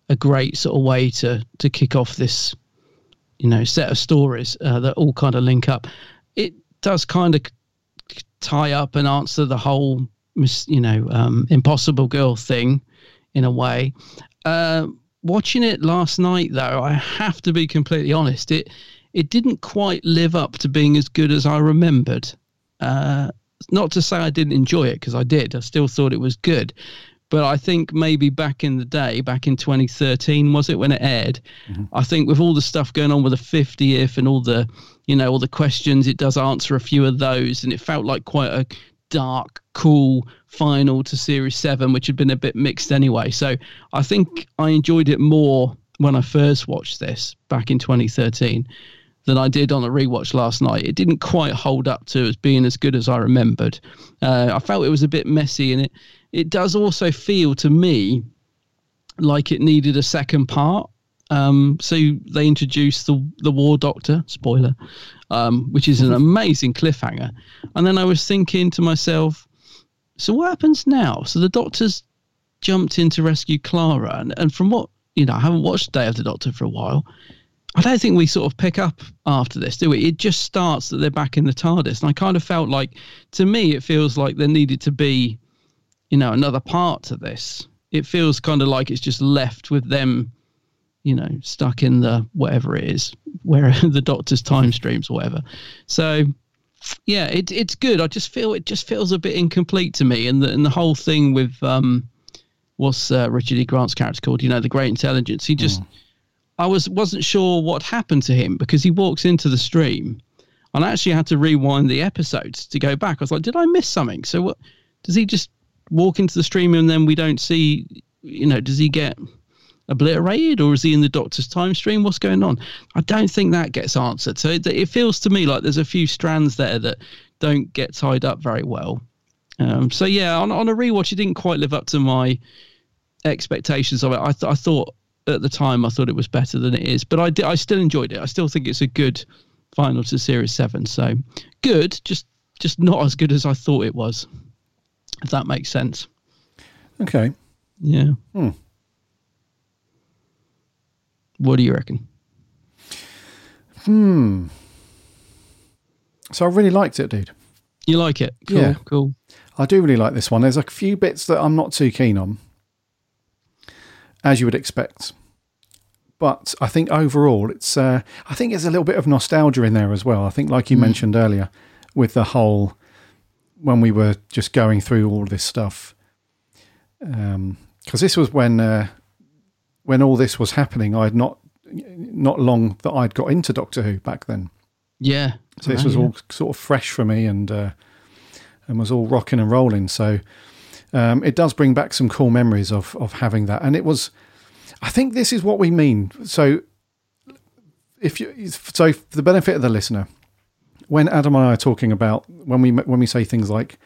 B: a great sort of way to to kick off this you know set of stories uh, that all kind of link up. It does kind of tie up and answer the whole you know um, impossible girl thing in a way. Uh, watching it last night, though, I have to be completely honest. It it didn't quite live up to being as good as I remembered. Uh, not to say I didn't enjoy it because I did. I still thought it was good. But I think maybe back in the day, back in 2013, was it when it aired? I think with all the stuff going on with the 50th and all the, you know, all the questions, it does answer a few of those, and it felt like quite a dark, cool final to Series Seven, which had been a bit mixed anyway. So I think I enjoyed it more when I first watched this back in 2013 than I did on a rewatch last night. It didn't quite hold up to as being as good as I remembered. Uh, I felt it was a bit messy, and it it does also feel to me like it needed a second part. Um, so they introduced the the War Doctor, spoiler, um, which is an amazing cliffhanger. And then I was thinking to myself, so what happens now? So the Doctor's jumped in to rescue Clara, and, and from what you know, I haven't watched Day of the Doctor for a while. I don't think we sort of pick up after this, do we? It just starts that they're back in the TARDIS, and I kind of felt like, to me, it feels like there needed to be, you know, another part to this. It feels kind of like it's just left with them, you know, stuck in the whatever it is, where the Doctor's time streams or whatever. So, yeah, it, it's good. I just feel it just feels a bit incomplete to me, and the and the whole thing with um, what's uh, Richard E. Grant's character called? You know, the Great Intelligence. He just I was wasn't sure what happened to him because he walks into the stream, and I actually had to rewind the episodes to go back. I was like, did I miss something? So what does he just walk into the stream and then we don't see? You know, does he get obliterated or is he in the Doctor's time stream? What's going on? I don't think that gets answered. So it, it feels to me like there's a few strands there that don't get tied up very well. Um, so yeah, on on a rewatch, it didn't quite live up to my expectations of it. I th- I thought at the time I thought it was better than it is, but I did, I still enjoyed it. I still think it's a good final to series seven. So good, just just not as good as I thought it was. If that makes sense.
A: Okay.
B: Yeah.
A: Hmm.
B: What do you reckon?
A: Hmm. So I really liked it, dude.
B: You like it? Cool,
A: Yeah.
B: cool.
A: I do really like this one. There's a few bits that I'm not too keen on, as you would expect. But I think overall, it's. Uh, I think there's a little bit of nostalgia in there as well. I think, like you
B: Mm.
A: mentioned earlier, with the whole when we were just going through all this stuff, because this was when uh, when all this was happening. I had not not long that I'd got into Doctor Who back then.
B: Yeah.
A: So this
B: Oh,
A: was
B: yeah.
A: all sort of fresh for me and uh, and was all rocking and rolling. So um, it does bring back some cool memories of of having that. And it was, I think this is what we mean. So if you so for the benefit of the listener, when Adam and I are talking about when we when we say things like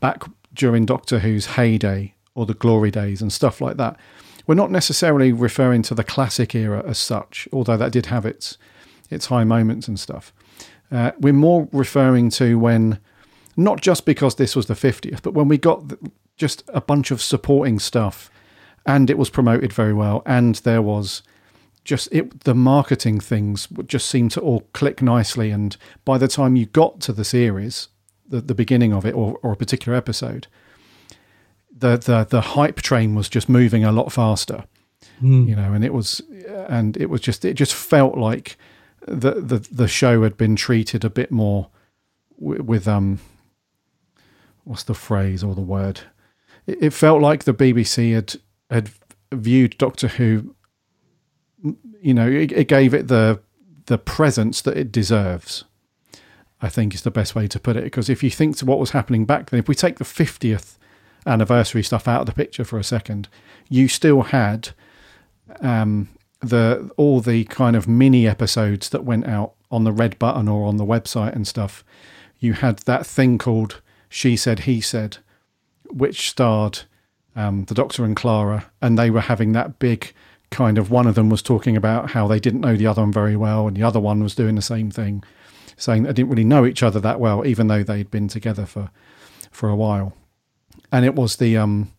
A: back during Doctor Who's heyday or the glory days and stuff like that, we're not necessarily referring to the classic era as such, although that did have its its high moments and stuff. Uh, we're more referring to when, not just because this was the 50th, but when we got just a bunch of supporting stuff and it was promoted very well and there was just it the marketing things just seemed to all click nicely and by the time you got to the series the, the beginning of it or, or a particular episode the, the the hype train was just moving a lot faster
B: Hmm.
A: you know and it was and it was just it just felt like the the, the show had been treated a bit more with, with um what's the phrase or the word it, it felt like the BBC had had viewed Doctor Who you know it, it gave it the the presence that it deserves I think is the best way to put it because if you think to what was happening back then if we take the 50th anniversary stuff out of the picture for a second you still had um, the all the kind of mini episodes that went out on the red button or on the website and stuff. You had that thing called "She Said He Said," which starred um, the Doctor and Clara, and they were having that big kind of. One of them was talking about how they didn't know the other one very well, and the other one was doing the same thing, saying they didn't really know each other that well, even though they'd been together for for a while. And it was the um,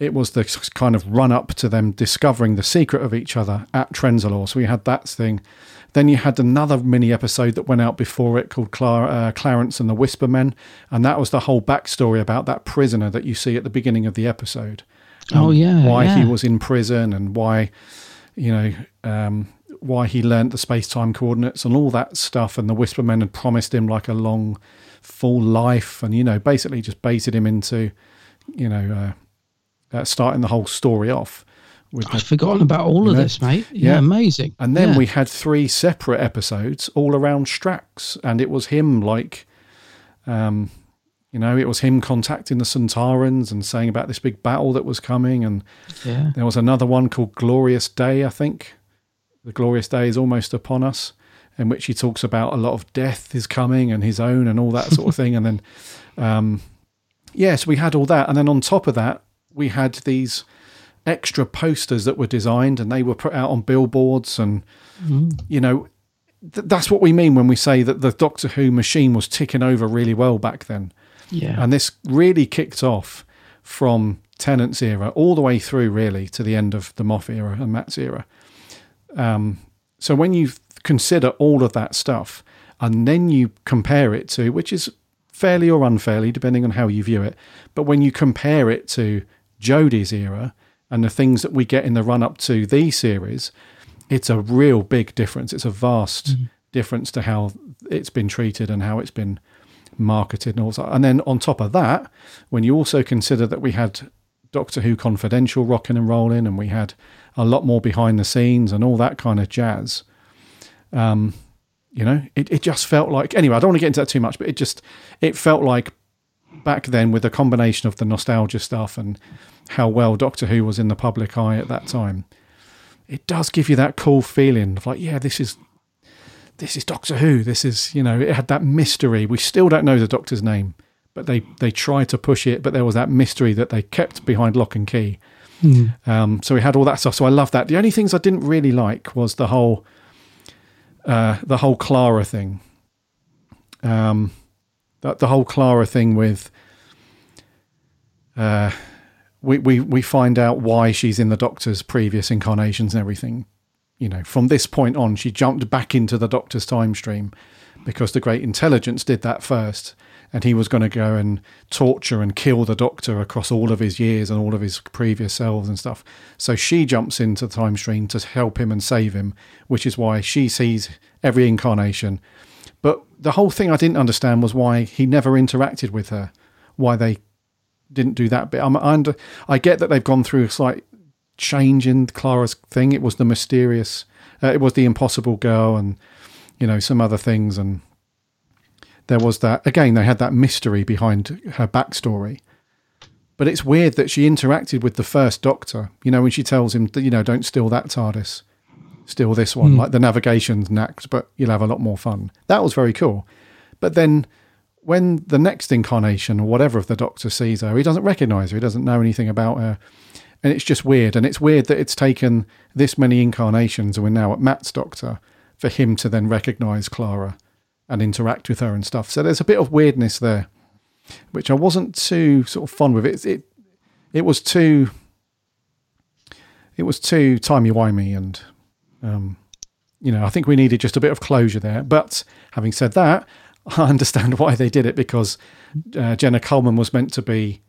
A: it was the kind of run up to them discovering the secret of each other at Trenzalore. So we had that thing. Then you had another mini episode that went out before it called Clar- uh, Clarence and the Whisper Men, and that was the whole backstory about that prisoner that you see at the beginning of the episode.
B: Oh, yeah,
A: why he was in prison and why, you know, um, why he learnt the space time coordinates and all that stuff. And the Whisper Men had promised him like a long, full life, and you know, basically just baited him into, you know. Uh, uh, starting the whole story off. With
B: I've forgotten about all of this, mate. Yeah, amazing.
A: And then
B: Yeah.
A: we had three separate episodes all around Strax, and it was him like, um, you know, it was him contacting the Sontarans and saying about this big battle that was coming, and
B: Yeah.
A: there was another one called Glorious Day, I think. The Glorious Day is almost upon us, in which he talks about a lot of death is coming and his own and all that sort of thing. And then, um, yes, we had all that. And then on top of that, we had these extra posters that were designed and they were put out on billboards. And,
B: Mm.
A: you know, th- that's what we mean when we say that the Doctor Who machine was ticking over really well back then.
B: Yeah.
A: And this really kicked off from Tennant's era all the way through, really, to the end of the Moff era and Matt's era. Um, so when you consider all of that stuff and then you compare it to, which is fairly or unfairly, depending on how you view it, but when you compare it to Jodie's era and the things that we get in the run up to these series, it's a real big difference. It's a vast mm-hmm. difference to how it's been treated and how it's been marketed and all that. And then on top of that, when you also consider that we had Doctor Who Confidential rocking and rolling, and we had a lot more behind the scenes and all that kind of jazz. Um, you know, it, it just felt like anyway. I don't want to get into that too much, but it just it felt like back then with a combination of the nostalgia stuff and how well Doctor Who was in the public eye at that time. It does give you that cool feeling of like, yeah, this is this is Doctor Who. This is, you know, it had that mystery. We still don't know the Doctor's name, but they they tried to push it, but there was that mystery that they kept behind lock and key.
B: Mm.
A: Um, so we had all that stuff. So I love that. The only things I didn't really like was the whole uh, the whole Clara thing. Um, the, the whole Clara thing with uh, we, we we find out why she's in the Doctor's previous incarnations and everything. You know, from this point on, she jumped back into the Doctor's time stream because the Great Intelligence did that first, and he was going to go and torture and kill the Doctor across all of his years and all of his previous selves and stuff. So she jumps into the time stream to help him and save him, which is why she sees every incarnation. But the whole thing I didn't understand was why he never interacted with her, why they didn't do that bit. I'm, I, under, I get that they've gone through a slight change in Clara's thing. It was the mysterious, uh, it was the impossible girl, and you know some other things, and there was that again. They had that mystery behind her backstory. But it's weird that she interacted with the first Doctor. You know when she tells him that you know don't steal that TARDIS, steal this one.
B: Hmm.
A: Like the navigation's knacked, but you'll have a lot more fun. That was very cool. But then when the next incarnation or whatever of the Doctor sees her, he doesn't recognise her. He doesn't know anything about her, and it's just weird. And it's weird that it's taken this many incarnations, and we're now at Matt's Doctor, for him to then recognise Clara and interact with her and stuff. So there's a bit of weirdness there, which I wasn't too sort of fond with. It it it was too it was too timey wimey, and um, you know I think we needed just a bit of closure there. But having said that, I understand why they did it because uh, Jenna Coleman was meant to be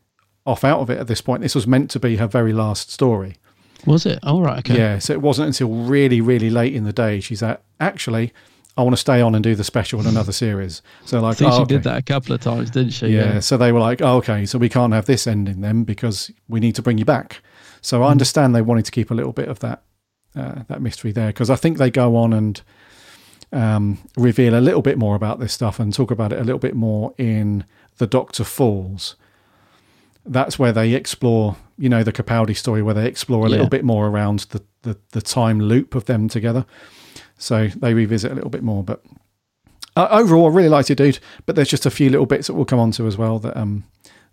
A: off out of it at this point. This was meant to be her very last story.
B: Was it? All right. Okay.
A: Yeah, so it wasn't until really, really late in the day she's at. Actually, I want to stay on and do the special in another series. So
B: I
A: like,
B: think
A: oh,
B: she
A: okay.
B: did that a couple of times, didn't she?
A: Yeah, So they were like, oh, okay, so we can't have this ending then because we need to bring you back. So I understand they wanted to keep a little bit of that uh, that mystery there because I think they go on and um, reveal a little bit more about this stuff and talk about it a little bit more in the Doctor Falls. That's where they explore, you know, the Capaldi story, where they explore a little bit more around the, the, the time loop of them together. So they revisit a little bit more. But uh, overall, I really liked it, dude. But there's just a few little bits that we'll come on to as well that um,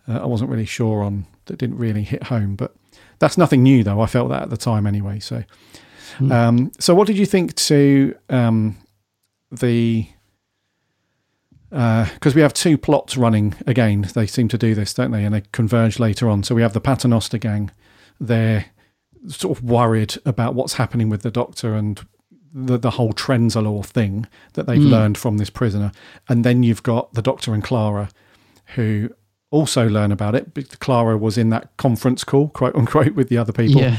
A: uh, I wasn't really sure on, that didn't really hit home. But that's nothing new, though. I felt that at the time anyway. So, um, so what did you think to um, the because we have two plots running again. They seem to do this, don't they? And they converge later on. So we have the Paternoster gang. They're sort of worried about what's happening with the Doctor and the the whole Trenzalore thing that they've
B: Mm.
A: learned from this prisoner. And then you've got the Doctor and Clara, who also learn about it. But Clara was in that conference call, quote unquote, with the other people.
B: Yeah.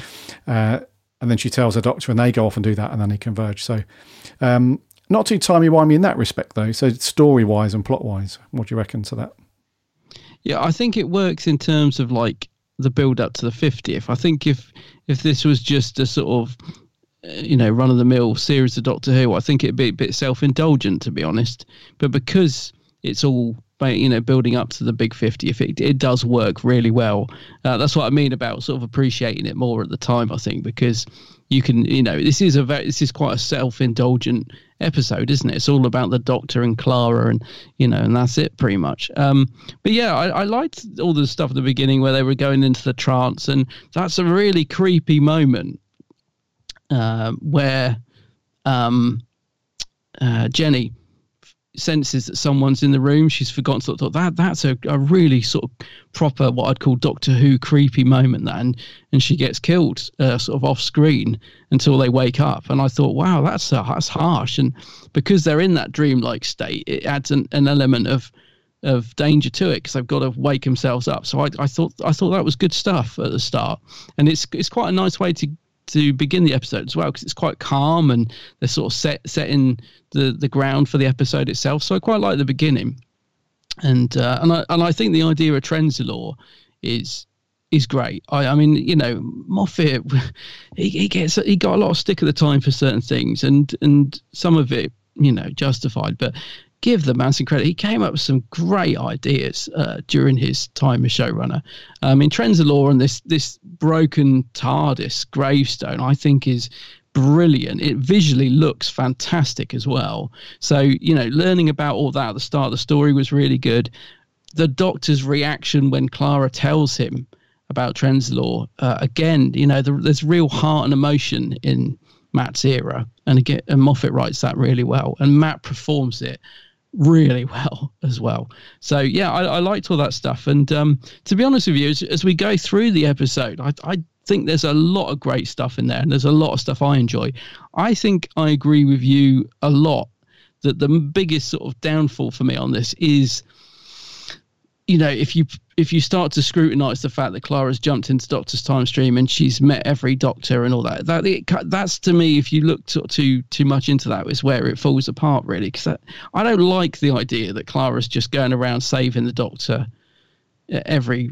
A: Uh, and then she tells the Doctor, and they go off and do that, and then they converge. So, um, not too timey wimey in that respect, though. So, story wise and plot wise, what do you reckon to that?
B: Yeah, I think it works in terms of like the build up to the 50th. I think if if this was just a sort of you know run of the mill series of Doctor Who, I think it'd be a bit self indulgent to be honest. But because it's all you know building up to the big 50th, it, it does work really well. Uh, that's what I mean about sort of appreciating it more at the time. I think because you can you know this is a very this is quite a self indulgent episode, isn't it? It's all about the Doctor and Clara, and you know, and that's it pretty much. Um, but yeah, I, I liked all the stuff at the beginning where they were going into the trance, and that's a really creepy moment um, where um, uh, Jenny senses that someone's in the room. She's forgotten sort of that. That's a, a really sort of proper what I'd call Doctor Who creepy moment. That and and she gets killed uh, sort of off screen until they wake up. And I thought, wow, that's uh, that's harsh. And because they're in that dreamlike state, it adds an, an element of of danger to it because they've got to wake themselves up. So I, I thought I thought that was good stuff at the start, and it's it's quite a nice way to to begin the episode as well because it's quite calm and they're sort of set setting the the ground for the episode itself. So I quite like the beginning, and uh, and I and I think the idea of Trenzalore is is great. I, I mean, you know, Moffat, he, he gets he got a lot of stick at the time for certain things, and and some of it, you know, justified. But give the man some credit. He came up with some great ideas uh, during his time as showrunner. I mean, Trenzalore and this this broken TARDIS gravestone, I think, is brilliant. It visually looks fantastic as well. So, you know, learning about all that at the start of the story was really good. The doctor's reaction when Clara tells him about Trends Trenzalore, uh, again, you know, the, there's real heart and emotion in Matt's era. And again, and Moffat writes that really well. And Matt performs it really well as well. So yeah, I, I liked all that stuff. And um, to be honest with you, as, as we go through the episode, I, I think there's a lot of great stuff in there, and there's a lot of stuff I enjoy. I think I agree with you a lot that the biggest sort of downfall for me on this is you know if you if you start to scrutinize the fact that Clara's jumped into Doctor's time stream and she's met every Doctor and all that that it, that's to me if you look to, too too much into that is where it falls apart really because I don't like the idea that Clara's just going around saving the Doctor uh, every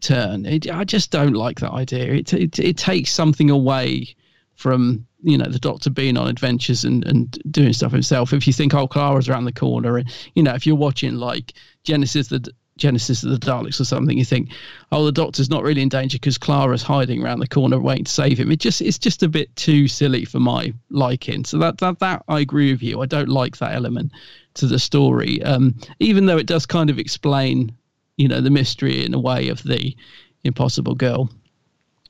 B: turn. It, I just don't like that idea. It, it it takes something away from you know the Doctor being on adventures and and doing stuff himself. If you think oh Clara's around the corner, and you know if you're watching like Genesis the Genesis of the Daleks or something, you think, oh, the Doctor's not really in danger because Clara's hiding around the corner waiting to save him. It just it's just a bit too silly for my liking. So that that that I agree with you. I don't like that element to the story, um, even though it does kind of explain, you know, the mystery in a way of the Impossible Girl.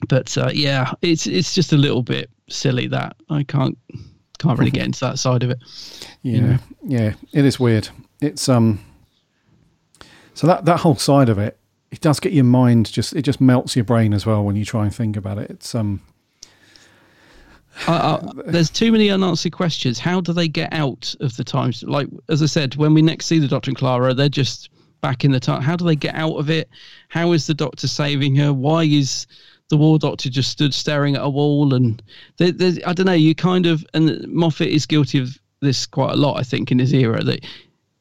B: But uh, yeah, it's it's just a little bit silly that I can't can't really get into that side of it.
A: Yeah,
B: you know?
A: yeah, it is weird. It's um, so that that whole side of it, it does get your mind just it just melts your brain as well when you try and think about it. It's um,
B: I, I, there's too many unanswered questions. How do they get out of the times? Like as I said, when we next see the Doctor and Clara, they're just back in the time. How do they get out of it? How is the Doctor saving her? Why is the War Doctor just stood staring at a wall? And I don't know. You kind of and Moffat is guilty of this quite a lot. I think in his era that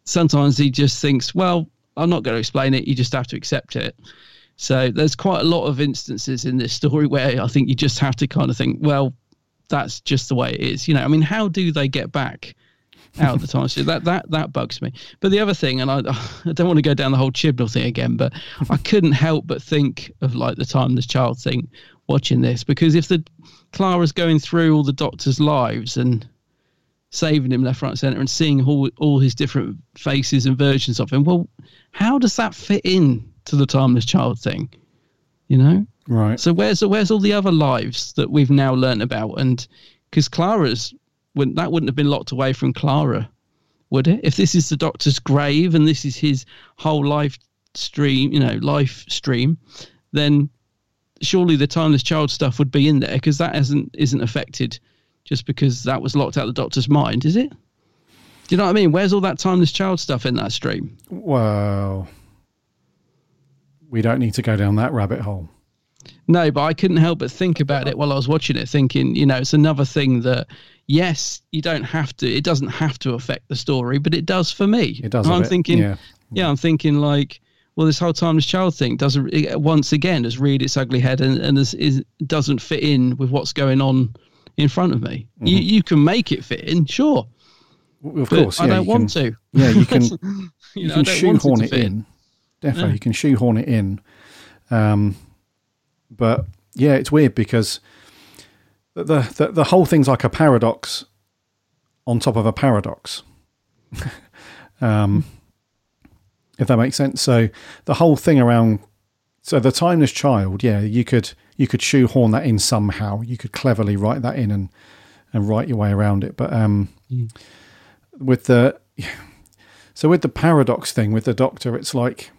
B: sometimes he just thinks, well, I'm not going to explain it. You just have to accept it. So there's quite a lot of instances in this story where I think you just have to kind of think, well, that's just the way it is. You know, I mean, how do they get back out of the time? So that that that bugs me. But the other thing, and I I don't want to go down the whole Chibnall thing again, but I couldn't help but think of like the timeless child thing watching this because if the Clara's going through all the Doctor's lives and saving him left, right, centre, and seeing all all his different faces and versions of him, well, how does that fit in to the timeless child thing? You know,
A: right?
B: So where's where's all the other lives that we've now learned about? And because Clara's wouldn't that wouldn't have been locked away from Clara, would it? If this is the Doctor's grave and this is his whole life stream, you know, life stream, then surely the timeless child stuff would be in there because that hasn't isn't affected just because that was locked out of the Doctor's mind, is it? Do you know what I mean? Where's all that timeless child stuff in that stream?
A: Well, we don't need to go down that rabbit hole.
B: No, but I couldn't help but think about it while I was watching it, thinking, you know, it's another thing that, yes, you don't have to, it doesn't have to affect the story, but it does for me.
A: It does.
B: I'm
A: bit,
B: thinking,
A: yeah.
B: yeah, I'm thinking like, well, this whole timeless child thing doesn't, it, once again, has reared its ugly head and, and is, is, doesn't fit in with what's going on in front of me. Mm-hmm. You, you can make it fit in, sure.
A: Well, of course,
B: I don't want
A: can,
B: to.
A: Yeah, you can. you,
B: you know,
A: can shoehorn it, it in.
B: in.
A: Definitely,
B: Yeah.
A: you can shoehorn it in. Um, but yeah, it's weird because the, the the whole thing's like a paradox on top of a paradox. um, if that makes sense. So the whole thing around so the timeless child, yeah, you could you could shoehorn that in somehow. You could cleverly write that in and and write your way around it. But um,
B: Mm.
A: with the so with the paradox thing with the doctor, it's like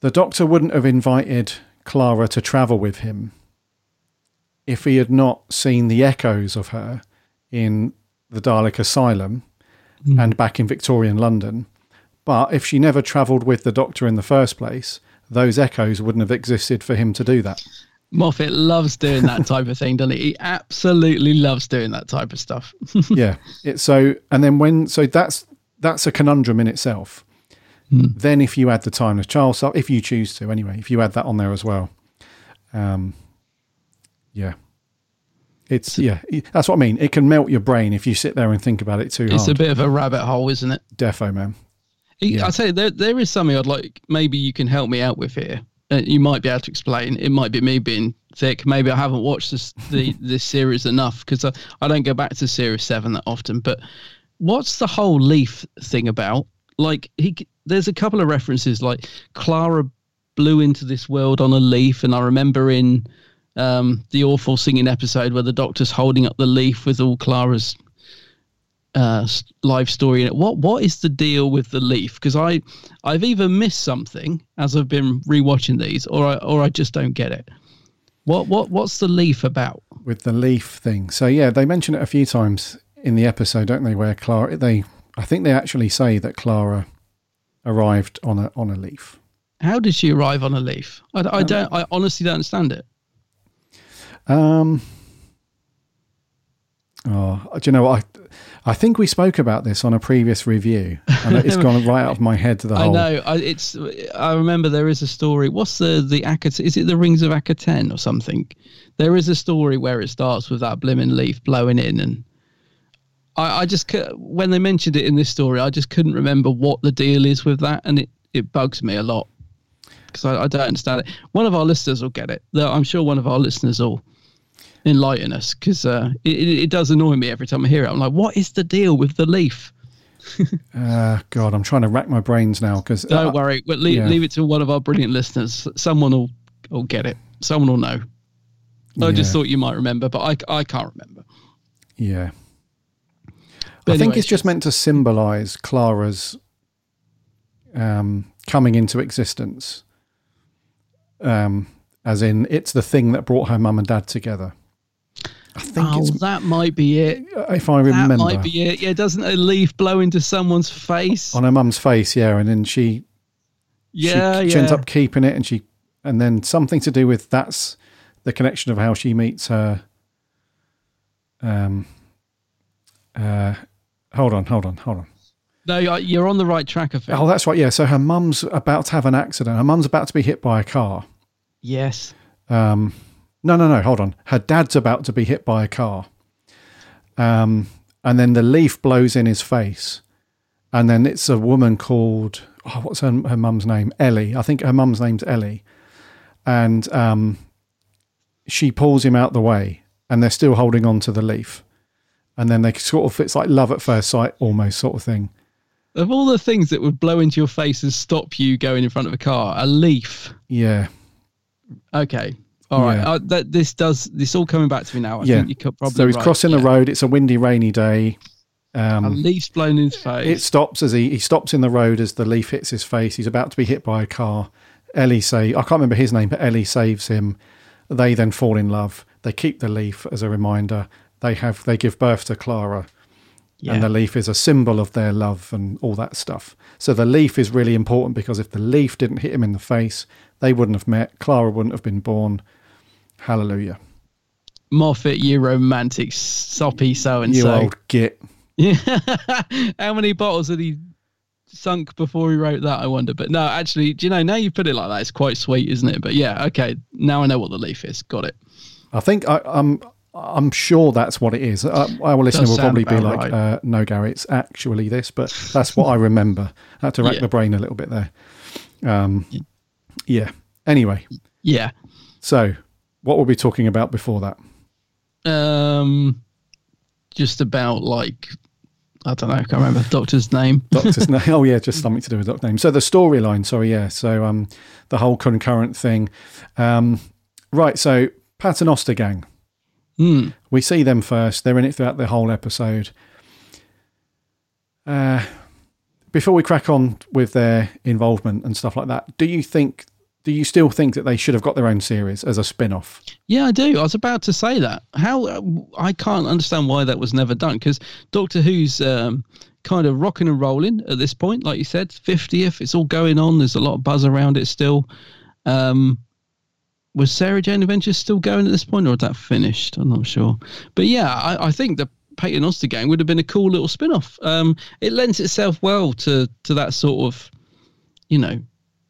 A: the doctor wouldn't have invited Clara to travel with him if he had not seen the echoes of her in the Dalek Asylum and back in Victorian London. But if she never travelled with the doctor in the first place, those echoes wouldn't have existed for him to do that.
B: Moffat loves doing that type of thing, doesn't he? He absolutely loves doing that type of stuff.
A: yeah. It's so and then when so that's that's a conundrum in itself. Then, if you add the timeless child stuff, if you choose to, anyway, if you add that on there as well, um, yeah, it's yeah, that's what I mean. It can melt your brain if you sit there and think about it too
B: It's
A: hard.
B: a bit of a rabbit hole, isn't it?
A: Defo, man.
B: I I say there there is something I'd like. Maybe you can help me out with here. Uh, you might be able to explain. It might be me being thick. Maybe I haven't watched this the this series enough because I, I don't go back to series seven that often. But what's the whole leaf thing about? Like he, there's a couple of references. Like Clara blew into this world on a leaf, and I remember in um, the awful singing episode where the doctor's holding up the leaf with all Clara's uh, life story in it. What what is the deal with the leaf? Because I I've either missed something as I've been rewatching these, or I or I just don't get it. What what what's the leaf about?
A: with the leaf thing. So yeah, they mention it a few times in the episode, don't they? Where Clara, they, I think they actually say that Clara arrived on a on a leaf.
B: How did she arrive on a leaf? I, I don't. I honestly don't understand it.
A: Um, oh, do you know what? I, I think we spoke about this on a previous review, and it's gone right out of my head. to The
B: I
A: whole.
B: know. I, it's. I remember there is a story. What's the the Akat? Is it the Rings of Akhaten or something? There is a story where it starts with that blimmin' leaf blowing in, and I, I just when they mentioned it in this story, I just couldn't remember what the deal is with that, and it it bugs me a lot because I, I don't understand it. One of our listeners will get it. Though I'm sure one of our listeners will enlighten us because uh, it, it, does annoy me every time I hear it. I'm like, what is the deal with the leaf?
A: Uh, God, I'm trying to rack my brains now because
B: Don't worry, but leave,
A: yeah.
B: leave it to one of our brilliant listeners. Someone will will get it. Someone will know. I just thought you might remember, but I, I can't remember.
A: Yeah.
B: But
A: I think it's just meant to symbolise Clara's um, coming into existence. Um, as in, it's the thing that brought her mum and dad together. I think
B: oh, that might be it.
A: if I remember
B: That might be it. Yeah, doesn't a leaf blow into someone's face?
A: on her mum's face, yeah, and then she
B: Yeah,
A: she, she
B: yeah.
A: ends up keeping it, and she and then something to do with that's the connection of how she meets her. Um. Uh, hold on, hold on, hold on.
B: No, you're- you're on the right track, I think.
A: Oh, that's right. Yeah. So her mum's about to have an accident. Her mum's about to be hit by a car.
B: Yes.
A: Um, no, no, no. Hold on. Her dad's about to be hit by a car. Um, and then the leaf blows in his face. And then it's a woman called, oh, what's her, her mum's name? Ellie. I think her mum's name's Ellie. And um, she pulls him out the way and they're still holding on to the leaf. And then they sort of, it's like love at first sight almost sort of thing.
B: Of all the things that would blow into your face and stop you going in front of a car, a leaf.
A: Yeah.
B: Okay. All right.
A: Yeah.
B: Uh, that this does this all coming back to me now. I
A: yeah.
B: think you could probably.
A: so he's
B: right.
A: crossing the road. It's a windy, rainy day. Um,
B: a leaf's blown in his face.
A: It stops as he, he stops in the road as the leaf hits his face. He's about to be hit by a car. Ellie say I can't remember his name, but Ellie saves him. They then fall in love. They keep the leaf as a reminder. They have they give birth to Clara.
B: Yeah.
A: And the leaf is a symbol of their love and all that stuff. So the leaf is really important because if the leaf didn't hit him in the face, they wouldn't have met. Clara wouldn't have been born. Hallelujah.
B: Moffat, you romantic soppy so and so.
A: you old git.
B: Yeah. How many bottles had he sunk before he wrote that? I wonder. But no, actually, do you know? Now you put it like that, it's quite sweet, isn't it? But yeah, okay. Now I know what the leaf is. Got it.
A: I think I, I'm I'm sure that's what it is. Uh, our listener will probably be like,
B: right.
A: uh, "No, Gary, it's actually this," but that's what I remember. I had to rack
B: Yeah.
A: the brain a little bit there. Um, yeah. Anyway,
B: Yeah.
A: so what were we talking about before that?
B: Um, just about like I don't know. I can't remember the doctor's name.
A: Doctor's name. Oh yeah, just something to do with doctor name. So the storyline. Sorry, yeah. So um, the whole concurrent thing. Um, right. So Paternoster gang.
B: Hmm.
A: We see them first. They're in it throughout the whole episode. Uh, before we crack on with their involvement and stuff like that, do you think? Do you still think that they should have got their own series as a spin-off?
B: Yeah, I do. I was about to say that. How uh, I can't understand why that was never done because Doctor Who's um, kind of rocking and rolling at this point. Like you said, fiftieth. It's all going on. There's a lot of buzz around it still. Um, was Sarah Jane Adventures still going at this point, or had that finished? I'm not sure. But yeah, I, I think the Paternoster gang would have been a cool little spin-off. Um, it lends itself well to to that sort of you know,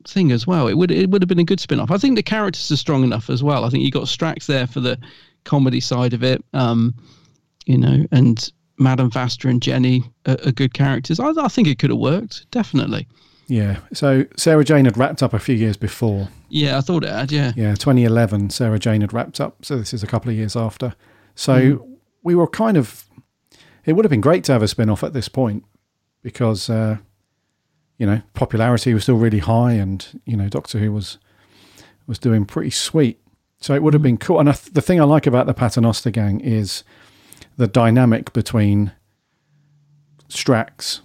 B: thing as well. It would it would have been a good spin off. I think the characters are strong enough as well. I think you got Strax there for the comedy side of it. Um, you know, and Madame Vastra and Jenny are, are good characters. I, I think it could have worked definitely.
A: Yeah. So Sarah Jane had wrapped up a few years before.
B: Yeah, I thought it had. Yeah.
A: Yeah, 2011, Sarah Jane had wrapped up. So this is a couple of years after. So
B: Mm.
A: we were kind of. It would have been great to have a spin off at this point because, uh, you know, popularity was still really high and, you know, Doctor Who was was doing pretty sweet. So it would have been cool. And I th- the thing I like about the Paternoster gang is the dynamic between Strax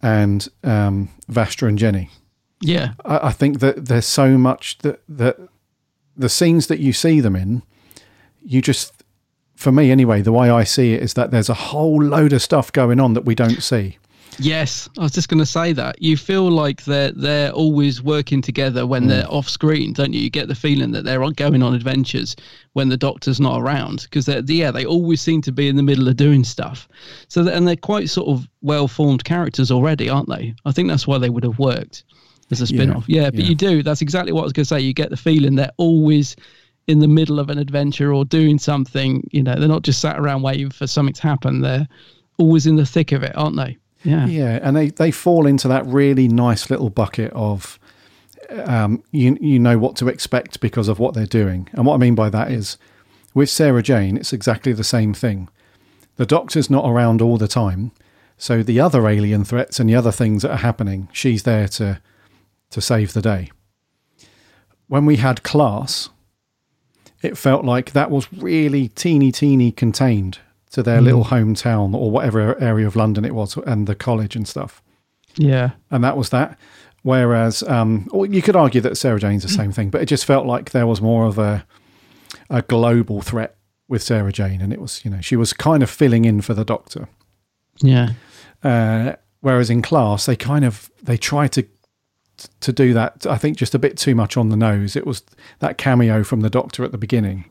A: and um, Vastra and Jenny.
B: Yeah.
A: I, I think that there's so much that that the scenes that you see them in, you just, for me anyway, the way I see it is that there's a whole load of stuff going on that we don't see.
B: Yes, I was just going to say that. You feel like they're they're always working together when
A: Mm.
B: they're off screen, don't you? You get the feeling that they're going on adventures when the Doctor's not around because they yeah they always seem to be in the middle of doing stuff. So and they're quite sort of well formed characters already, aren't they? I think that's why they would have worked as a spin off. Yeah, but
A: yeah.
B: you do. That's exactly what I was going to say. You get the feeling they're always in the middle of an adventure or doing something. You know, they're not just sat around waiting for something to happen. They're always in the thick of it, aren't they? Yeah.
A: Yeah, and they, they fall into that really nice little bucket of um, you you know what to expect because of what they're doing. And what I mean by that is with Sarah Jane, it's exactly the same thing. The doctor's not around all the time, so the other alien threats and the other things that are happening, she's there to to save the day. When we had class, it felt like that was really teeny teeny contained to their
B: Mm.
A: little hometown or whatever area of London it was and the college and stuff.
B: Yeah.
A: And that was that. Whereas, um, or you could argue that Sarah Jane's the same thing, but it just felt like there was more of a a global threat with Sarah Jane, and it was you know she was kind of filling in for the Doctor.
B: Yeah.
A: Uh, whereas in class, they kind of they tried to to do that. I think just a bit too much on the nose. It was that cameo from the Doctor at the beginning,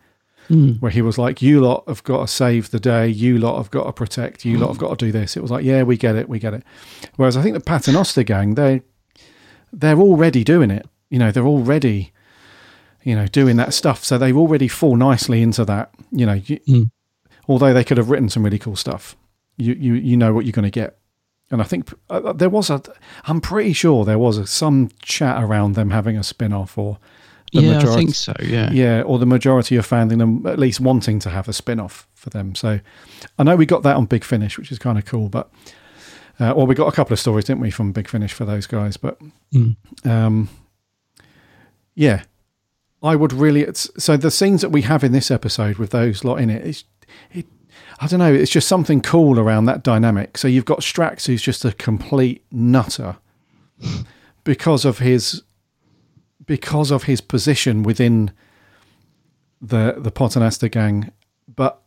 B: Mm.
A: where he was like, "You lot have got to save the day. You lot have got to protect. You lot have got to do this." It was like, "Yeah, we get it, we get it." Whereas I think the Paternoster gang, they they're already doing it. You know, they're already you know doing that stuff, so they already fall nicely into that. You know, you, although they could have written some really cool stuff, you you you know what you're going to get. And I think uh, there was a, I'm pretty sure there was a, some chat around them having a spin off or
B: Yeah, I think so, yeah.
A: Yeah, or the majority of fandom them at least wanting to have a spin off for them. So I know we got that on Big Finish, which is kind of cool, but, uh, well, we got a couple of stories, didn't we, from Big Finish for those guys, but,
B: Mm.
A: um, yeah, I would really. It's, so the scenes that we have in this episode with those lot in it, it's, it, I don't know. It's just something cool around that dynamic. So you've got Strax, who's just a complete nutter because of his because of his position within the the Paternoster gang, but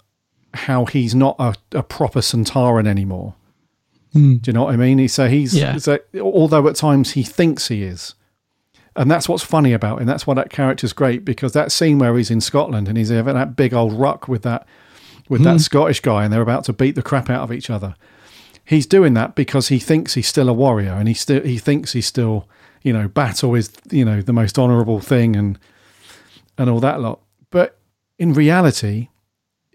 A: how he's not a, a proper Sontaran anymore.
B: Hmm.
A: Do you know what I mean? He- So he's
B: Yeah.
A: so, although at times he thinks he is. And that's what's funny about him. That's why that character's great because that scene where he's in Scotland and he's having that big old ruck with that with
B: Hmm.
A: that Scottish guy and they're about to beat the crap out of each other. He's doing that because he thinks he's still a warrior and he still he thinks he's still, you know, battle is, you know, the most honourable thing and and all that lot. But in reality,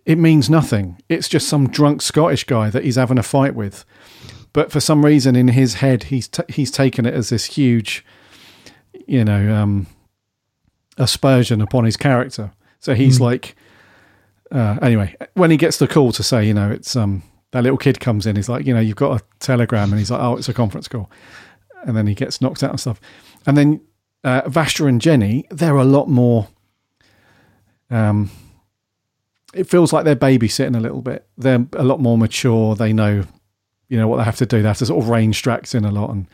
A: it means nothing. It's just some drunk Scottish guy that he's having a fight with. But for some reason in his head, he's t- he's taken it as this huge, you know, um, aspersion upon his character. So he's
B: Hmm.
A: like, uh, anyway, when he gets the call to say, you know, it's um, that little kid comes in, he's like, you know, you've got a telegram, and he's like, oh, it's a conference call, and then he gets knocked out and stuff, and then uh, and Jenny, they're a lot more. Um, it feels like they're babysitting a little bit. They're a lot more mature. They know, you know, what they have to do. They have to sort of rein Strax in a lot and,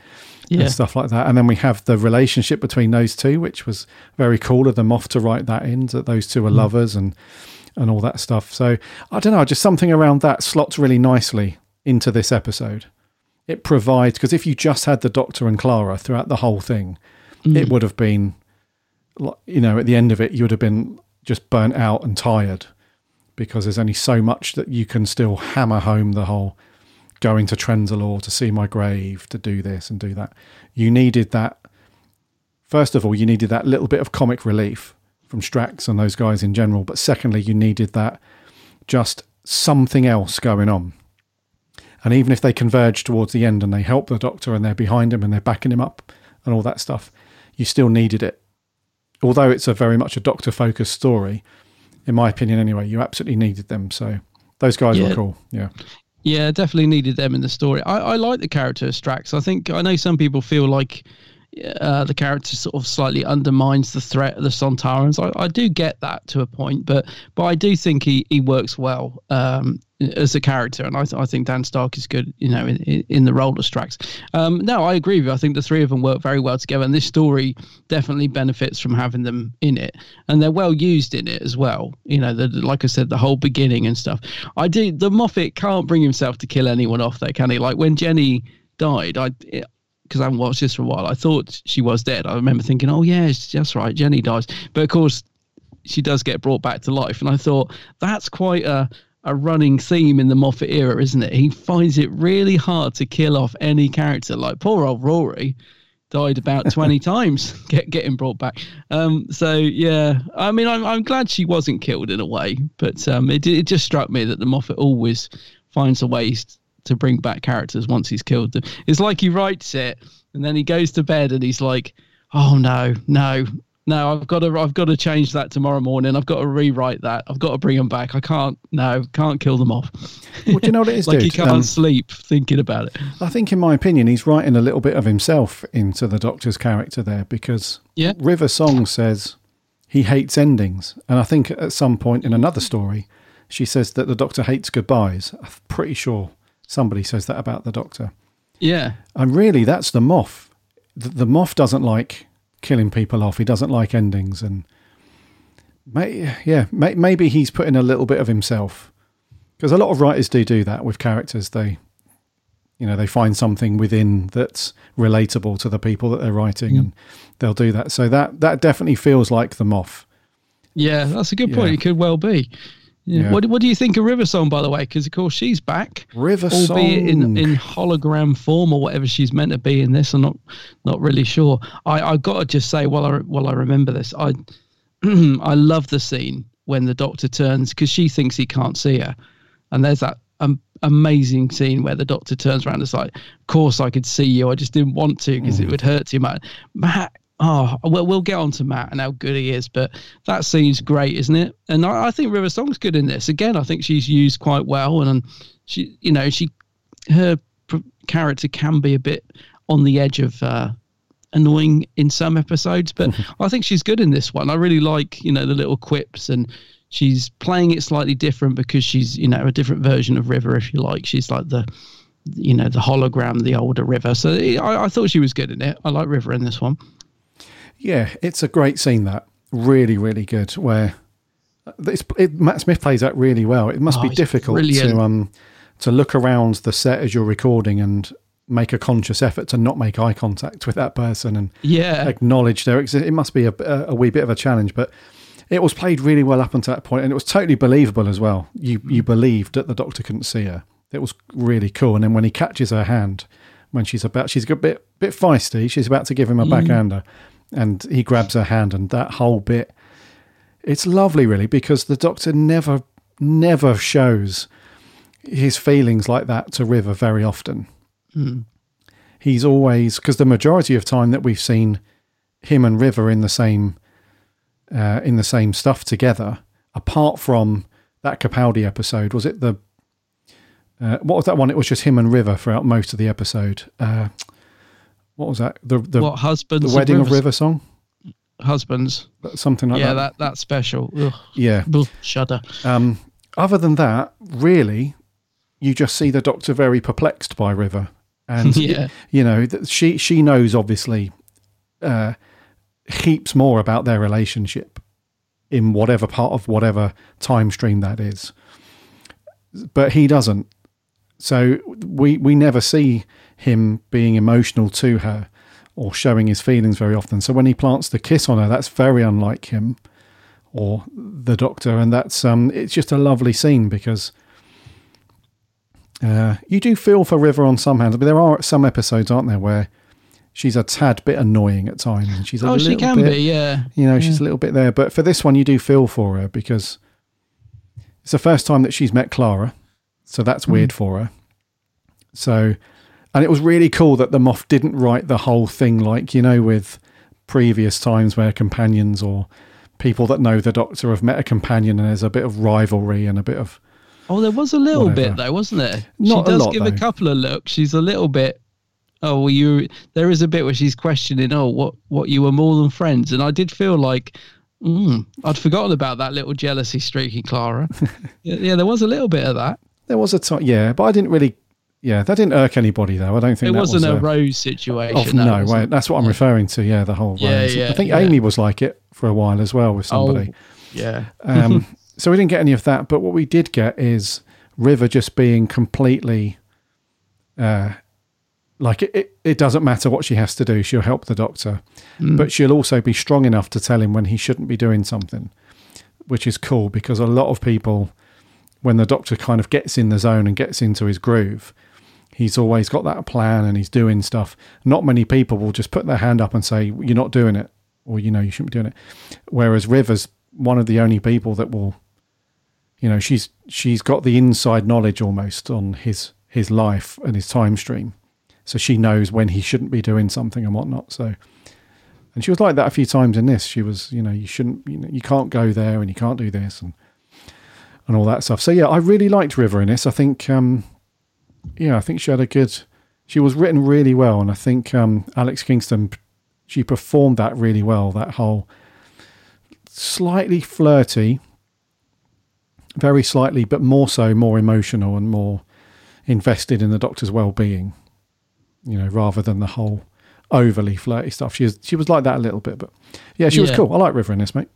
B: Yeah.
A: and stuff like that. And then we have the relationship between those two, which was very cool of the Moff to write that in that those two are
B: Mm.
A: lovers and and all that stuff. So I don't know, just something around that slots really nicely into this episode. It provides because if you just had the Doctor and Clara throughout the whole thing, it
B: Mm.
A: would have been, you know, at the end of it, you would have been just burnt out and tired because there's only so much that you can still hammer home the whole going to Trenzalore to see my grave, to do this and do that. You needed that. First of all, you needed that little bit of comic relief from Strax and those guys in general. But secondly, you needed that just something else going on. And even if they converge towards the end and they help the Doctor and they're behind him and they're backing him up and all that stuff, you still needed it. Although it's a very much a Doctor focused story, in my opinion, anyway, you absolutely needed them. So those guys
B: Yeah.
A: were cool. Yeah.
B: Yeah, definitely needed them in the story. I, I like the character of Strax. I think I know some people feel like uh, the character sort of slightly undermines the threat of the Sontarans. I, I do get that to a point, but but I do think he, he works well um, as a character, and I, th- I think Dan Stark is good, you know, in, in, the role of Strax. Um, no, I agree with you. I think the three of them work very well together, and this story definitely benefits from having them in it, and they're well used in it as well. You know, the, like I said, the whole beginning and stuff. I do. The Moffat can't bring himself to kill anyone off, though, can he? Like when Jenny died, I. because I haven't watched this for a while, I thought she was dead. I remember thinking, "Oh yeah, that's right, Jenny dies." But of course, she does get brought back to life, and I thought that's quite a a running theme in the Moffat era, isn't it? He finds it really hard to kill off any character. Like poor old Rory died about 20 times get, getting brought back. Um, so yeah, I mean, I'm, I'm glad she wasn't killed in a way, but um, it, it just struck me that the Moffat always finds a way to bring back characters once he's killed them. It's like he writes it and then he goes to bed and he's like, oh no, no, no, I've got to, I've got to change that tomorrow morning. I've got to rewrite that. I've got to bring them back. I can't, no, can't kill them off.
A: Well, do you know what it is,
B: like he can't
A: Um,
B: sleep thinking about it.
A: I think, in my opinion, he's writing a little bit of himself into the Doctor's character there because
B: Yeah.
A: River Song says he hates endings. And I think at some point in another story, she says that the Doctor hates goodbyes. I'm pretty sure somebody says that about the Doctor.
B: Yeah.
A: And really, that's the Moff. The, the Moff doesn't like killing people off, he doesn't like endings. And may, yeah, may, maybe he's putting a little bit of himself. Because a lot of writers do do that with characters. They you know they find something within that's relatable to the people that they're writing
B: Mm.
A: and they'll do that so that that definitely feels like the Moff
B: Yeah, that's a good point.
A: Yeah.
B: It could well be. Yeah. What What do you think of River Song, by the way? Because of course she's back,
A: River
B: albeit in
A: Song.
B: in hologram form or whatever she's meant to be in this. I'm not not really sure. I I got to just say while I while I remember this, I I love the scene when the Doctor turns because she thinks he can't see her, and there's that um, amazing scene where the Doctor turns around and is like, "Of course I could see you. I just didn't want to because it would hurt too much." Matt Oh well, we'll get on to Matt and how good he is, but that scene's great, isn't it? And I, I think River Song's good in this. Again, I think she's used quite well, and, she, you know, she, her pr- character can be a bit on the edge of uh, annoying in some episodes, but I think she's good in this one. I really like, you know, the little quips, and she's playing it slightly different because she's, you know, a different version of River, if you like. She's like the, you know, the hologram, the older River. So I, I thought she was good in it. I like River in this one.
A: Yeah, it's a great scene. That really, really good. Where it's, it, Matt Smith plays that really well. It must
B: Oh,
A: be difficult
B: brilliant.
A: to um to look around the set as you're recording and make a conscious effort to not make eye contact with that person and
B: Yeah.
A: acknowledge their exist. It must be a, a, a wee bit of a challenge, but it was played really well up until that point, and it was totally believable as well. You you believed that the doctor couldn't see her. It was really cool. And then when he catches her hand, when she's about, she's a bit bit feisty. She's about to give him a
B: Mm.
A: And he grabs her hand, and that whole bit, it's lovely, really, because the doctor never never shows his feelings like that to River very often.
B: Mm.
A: He's always because the majority of time that we've seen him and River in the same uh, in the same stuff together, apart from that Capaldi episode, was it the uh, what was that one? It was just him and River throughout most of the episode. Uh, what was that? The the
B: What, Husbands
A: The wedding of
B: River-
A: River song,
B: Husbands.
A: something like
B: yeah,
A: that.
B: Yeah, that that special. Ugh.
A: Yeah.
B: Ugh, shudder.
A: Um, other than that, really, you just see the Doctor very perplexed by River, and
B: Yeah.
A: you know that she she knows obviously uh, heaps more about their relationship in whatever part of whatever time stream that is, but he doesn't. So we we never see him being emotional to her or showing his feelings very often. So when he plants the kiss on her, that's very unlike him or the doctor and that's um it's just a lovely scene because Uh, you do feel for River on some hands, but there are some episodes, aren't there, where she's a tad bit annoying at times, and she's a
B: Oh,
A: little
B: she can
A: bit,
B: be, yeah.
A: You know, she's a little bit there, but for this one, you do feel for her because it's the first time that she's met Clara, so that's
B: Mm.
A: weird for her. So, and it was really cool that the Moff didn't write the whole thing like you know with previous times where companions or people that know the Doctor have met a companion and there's a bit of rivalry and a bit of
B: Oh, there was a little
A: Whatever.
B: bit though, wasn't there?
A: Not a
B: she does
A: lot,
B: give a couple of looks. She's a little bit. Oh, well, you. There is a bit where she's questioning. Oh, what? What? You were more than friends, and I did feel like. Mm, I'd forgotten about that little jealousy streak in Clara. yeah, yeah, there was a little bit of that.
A: There was a time, yeah, but I didn't really, yeah, that didn't irk anybody though. I don't think
B: It wasn't
A: was
B: a Rose situation.
A: Oh, no, that's what I'm referring to. Yeah, the whole
B: Yeah,
A: Rose.
B: yeah,
A: I think
B: yeah.
A: Amy was like it for a while as well with somebody.
B: Oh, yeah.
A: um, so we didn't get any of that, but what we did get is River just being completely, uh, like it, it, it doesn't matter what she has to do, she'll help the doctor,
B: Mm.
A: but she'll also be strong enough to tell him when he shouldn't be doing something, which is cool because a lot of people, when the doctor kind of gets in the zone and gets into his groove, he's always got that plan and he's doing stuff. Not many people will just put their hand up and say, You're not doing it, or you know, you shouldn't be doing it. Whereas River's one of the only people that will you know, she's she's got the inside knowledge almost on his his life and his time stream. So she knows when he shouldn't be doing something and whatnot. So and she was like that a few times in this. She was, you know, you shouldn't you know, you can't go there and you can't do this and and all that stuff. So yeah, I really liked River in this. I think um yeah, I think she had a good she was written really well and I think um Alex Kingston she performed that really well, that whole slightly flirty, very slightly, but more so, more emotional and more invested in the Doctor's well-being. You know, rather than the whole overly flirty stuff. She was she was like that a little bit, but yeah, she was cool. I like River in this, mate.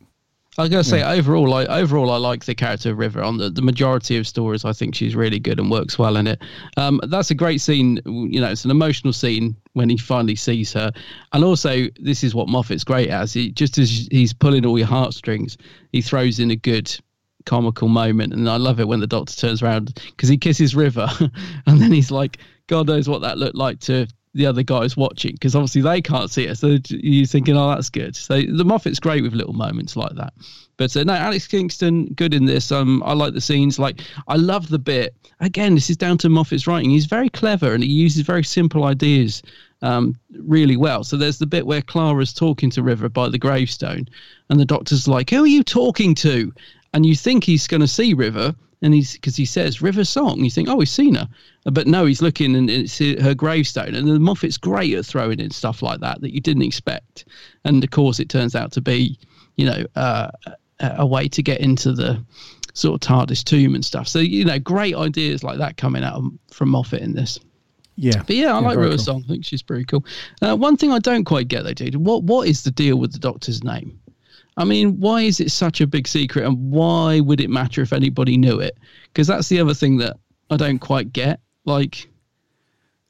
B: I gotta say,
A: Yeah.
B: overall, I overall I like the character of River. On the, the majority of stories, I think she's really good and works well in it. Um, that's a great scene. You know, it's an emotional scene when he finally sees her, and also this is what Moffat's great as. He just as he's pulling all your heartstrings, he throws in a good comical moment, and I love it when the Doctor turns around because he kisses River, and then he's like, "God knows what that looked like to." The other guys watching because obviously they can't see it, so you're thinking, "Oh, that's good." So the Moffat's great with little moments like that. But uh, no, Alex Kingston, good in this. Um, I like the scenes. Like, I love the bit. Again, this is down to Moffat's writing. He's very clever and he uses very simple ideas um, really well. So there's the bit where Clara's talking to River by the gravestone, and the doctor's like, "Who are you talking to?" And you think he's going to see River, and he's because he says River song. You think, "Oh, he's seen her," but no, he's looking and it's her gravestone. And the Moffat's great at throwing in stuff like that that you didn't expect. And of course, it turns out to be, you know, uh, a way to get into the sort of TARDIS tomb and stuff. So you know, great ideas like that coming out from Moffat in this.
A: Yeah,
B: But yeah, I like River
A: cool.
B: song. I think she's pretty cool. Uh, one thing I don't quite get though, dude, what what is the deal with the Doctor's name? I mean, why is it such a big secret, and why would it matter if anybody knew it? Because that's the other thing that I don't quite get. Like,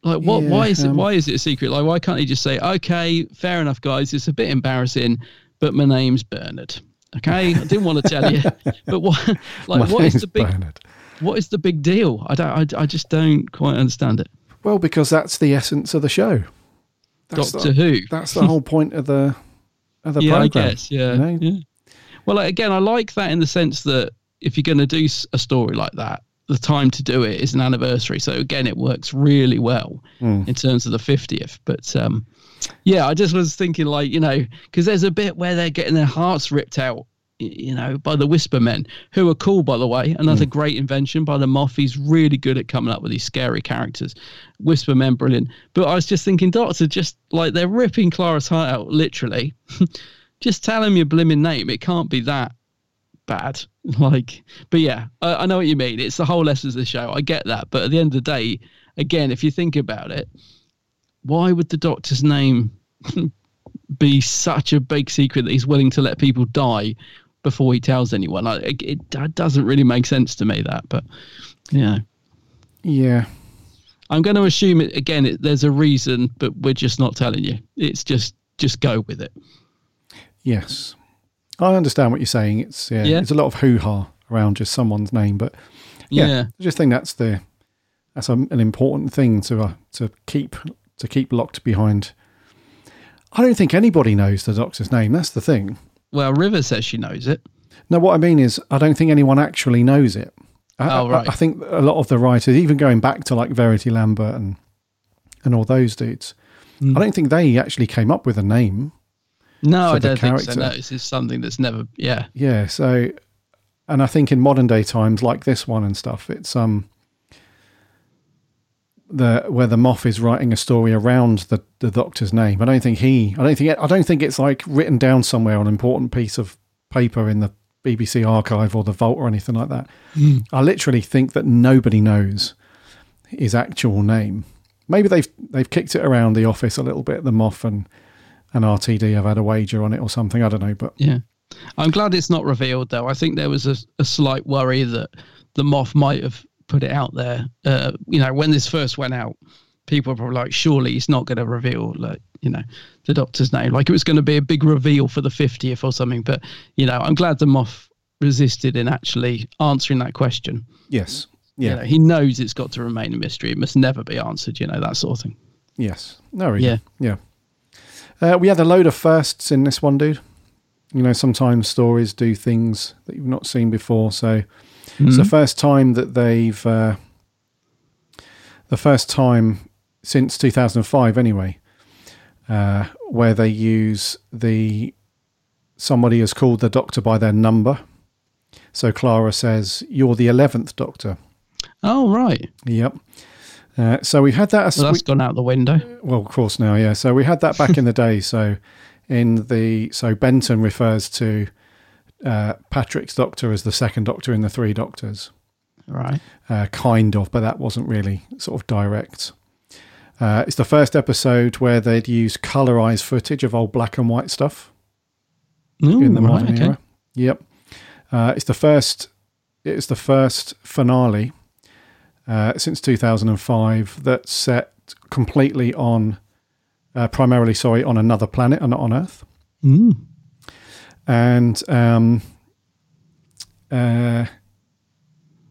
B: like what? why
A: Yeah,
B: is it?
A: um,
B: Why is it a secret? Like, why can't he just say, "Okay, fair enough, guys. It's a bit embarrassing, but my name's Bernard." Okay, I didn't want to tell you, but what? Like, what is the big?
A: Bernard.
B: What is the big deal? I don't. I, I just don't quite understand it.
A: Well, because that's the essence of the show. That's
B: Doctor
A: the,
B: Who.
A: That's the whole point of the of the
B: yeah,
A: program.
B: I guess. Yeah,
A: you know?
B: yeah. Well, again, I like that in the sense that if you're going to do a story like that, the time to do it is an anniversary. So again, it works really well
A: Mm.
B: in terms of the 50th. But um, yeah, I just was thinking, like, you know, because there's a bit where they're getting their hearts ripped out. You know, by the Whisper Men, who are cool, by the way. Another mm. great invention by the Moff. He's really good at coming up with these scary characters. Whisper Men, brilliant. But I was just thinking, Doctor, just like they're ripping Clara's heart out, literally. just tell him your blimmin' name. It can't be that bad. Like, but yeah, I, I know what you mean. It's the whole essence of the show. I get that. But at the end of the day, again, if you think about it, why would the doctor's name be such a big secret that he's willing to let people die before he tells anyone? Like, it, it doesn't really make sense to me, that. But, yeah.
A: Yeah.
B: I'm going to assume it again. It, there's a reason, but we're just not telling you. It's just just go with it.
A: Yes, I understand what you're saying. It's yeah,
B: Yeah.
A: it's a lot of hoo ha around just someone's name, but yeah,
B: Yeah.
A: I just think that's the that's a, an important thing to uh, to keep to keep locked behind. I don't think anybody knows the Doctor's name. That's the thing.
B: Well, River says she knows it.
A: No, what I mean is, I don't think anyone actually knows it. I,
B: Oh, right.
A: I, I think a lot of the writers, even going back to like Verity Lambert and and all those dudes,
B: Hmm.
A: I don't think they actually came up with a name.
B: No, I don't think so. No, this is something that's never. Yeah,
A: Yeah, so and I think in modern day times like this one and stuff, it's um the where the Moff is writing a story around the, the doctor's name. I don't think he I don't think I don't think it's like written down somewhere on an important piece of paper in the BBC archive or the vault or anything like that.
B: Mm.
A: I literally think that nobody knows his actual name. Maybe they've they've kicked it around the office a little bit, the Moff and and RTD have had a wager on it or something. I don't know, but
B: yeah. I'm glad it's not revealed though. I think there was a, a slight worry that the Moff might have put it out there. Uh, you know, when this first went out, people were probably like, surely he's not going to reveal, like, you know, the doctor's name. Like it was going to be a big reveal for the 50th or something. But, you know, I'm glad the Moff resisted in actually answering that question.
A: yes.
B: You
A: Yeah.
B: know, he knows it's got to remain a mystery. It must never be answered, you know, that sort of thing.
A: Yes. No, really.
B: Yeah.
A: Yeah. Uh, we had a load of firsts in this one, dude. You know, sometimes stories do things that you've not seen before. So it's the
B: Mhm.
A: first time that they've, uh, the first time since 2005, anyway, uh, where they use the somebody is called the doctor by their number. So Clara says, "You're the eleventh doctor."
B: Oh, right.
A: Yep. Uh, so we've had that.
B: Well, that's gone out the window.
A: Well, of course now, yeah. So we had that back in the day. So in the so Benton refers to uh, Patrick's Doctor as the second Doctor in the Three Doctors,
B: Right.
A: uh, kind of, but that wasn't really sort of direct. Uh, it's the first episode where they'd use colorized footage of old black and white stuff
B: Ooh,
A: in the
B: right,
A: modern
B: okay.
A: era. Yep. Uh, it's the first. It's the first finale uh, since 2005 that's set completely on, uh, primarily, sorry, on another planet and not on Earth.
B: Mm.
A: And um, uh,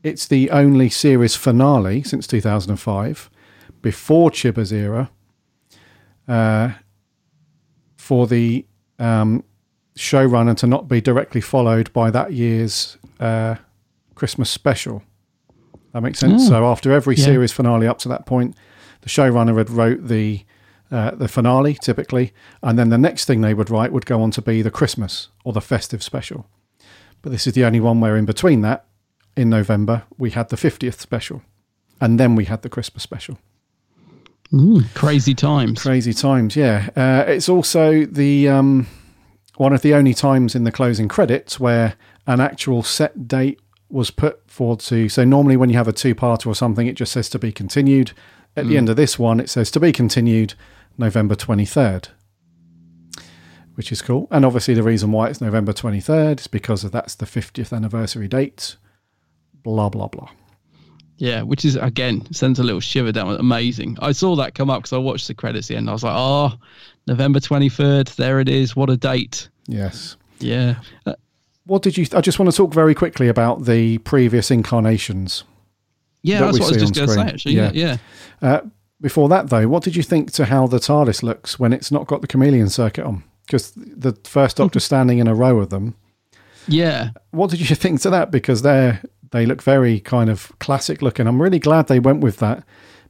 A: it's the only series finale since 2005, before Chibber's era, uh, for the um, showrunner to not be directly followed by that year's uh, Christmas special. That makes sense.
B: Oh.
A: So after every
B: Yeah.
A: series finale up to that point, the showrunner had wrote the uh, the finale typically, and then the next thing they would write would go on to be the Christmas or the festive special. But this is the only one where in between that, in November, we had the 50th special, and then we had the Christmas special.
B: Mm, crazy times.
A: Crazy times, yeah. Uh, it's also the um, one of the only times in the closing credits where an actual set date was put forward to. So normally, when you have a two-parter or something, it just says to be continued. At the
B: Mm.
A: end of this one, it says to be continued November twenty third, which is cool. And obviously, the reason why it's November twenty third is because of that's the fiftieth anniversary date. Blah blah blah.
B: Yeah, which is again sends a little shiver down. Amazing. I saw that come up because I watched the credits at the end. I was like, oh, November twenty third. There it is. What a date.
A: Yes.
B: Yeah. Uh,
A: What did you? I just want to talk very quickly about the previous incarnations.
B: yeah,
A: that
B: that's what I was just going to say. Actually, yeah, yeah.
A: Uh, before that, though, what did you think to how the TARDIS looks when it's not got the chameleon circuit on? Because the first Doctor standing in a row of them.
B: Yeah.
A: What did you think to that? Because they're they look very kind of classic looking. I'm really glad they went with that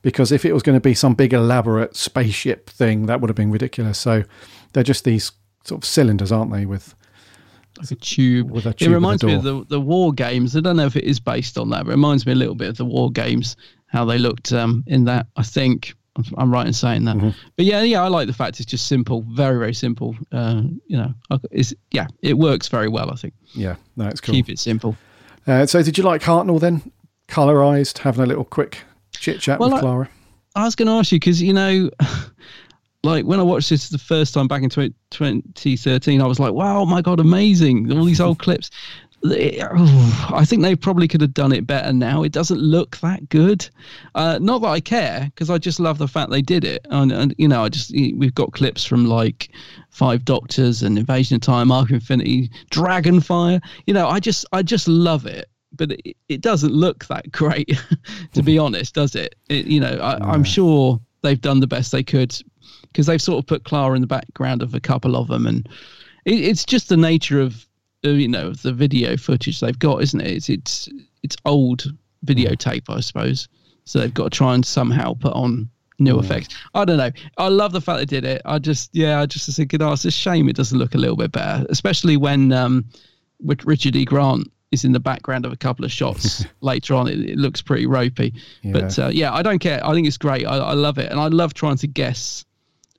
A: because if it was going to be some big elaborate spaceship thing, that would have been ridiculous. So they're just these sort of cylinders, aren't they? With
B: like a tube.
A: A
B: It
A: tube a
B: reminds me of the the war games. I don't know if it is based on that, but it reminds me a little bit of the war games. How they looked um, in that. I think I'm, right in saying that.
A: Mm-hmm.
B: But yeah, yeah, I like the fact it's just simple, very very simple. Uh, you know, it's yeah, it works very well. I think.
A: Yeah, no, it's cool.
B: Keep it simple.
A: Uh, so did you like Hartnell then? Colorized, having a little quick chit chat
B: Well,
A: with
B: I-
A: Clara.
B: I was going to ask you because you know, like when I watched this the first time back in 20, 2013, I was like, "Wow, my god, amazing! All these old clips." I think they probably could have done it better now. It doesn't look that good. Uh, not that I care because I just love the fact they did it. And, and you know, I just we've got clips from like Five Doctors and Invasion of Time, Arc of Infinity, Dragonfire. You know, I just I just love it. but it, it doesn't look that great, to be honest, does it? it you know, I, I'm sure they've done the best they could because they've sort of put Clara in the background of a couple of them, and it, it's just the nature of you know of the video footage they've got, isn't it? It's it's it's old videotape, I suppose. So they've got to try and somehow put on new effects. I don't know. I love the fact they did it. I just yeah, I just was thinking, oh, it's a shame it doesn't look a little bit better, especially when um, with Richard E. Grant is in the background of a couple of shots later on. It, it looks pretty ropey, but
A: Yeah.
B: uh, yeah, I don't care. I think it's great. I, I love it, and I love trying to guess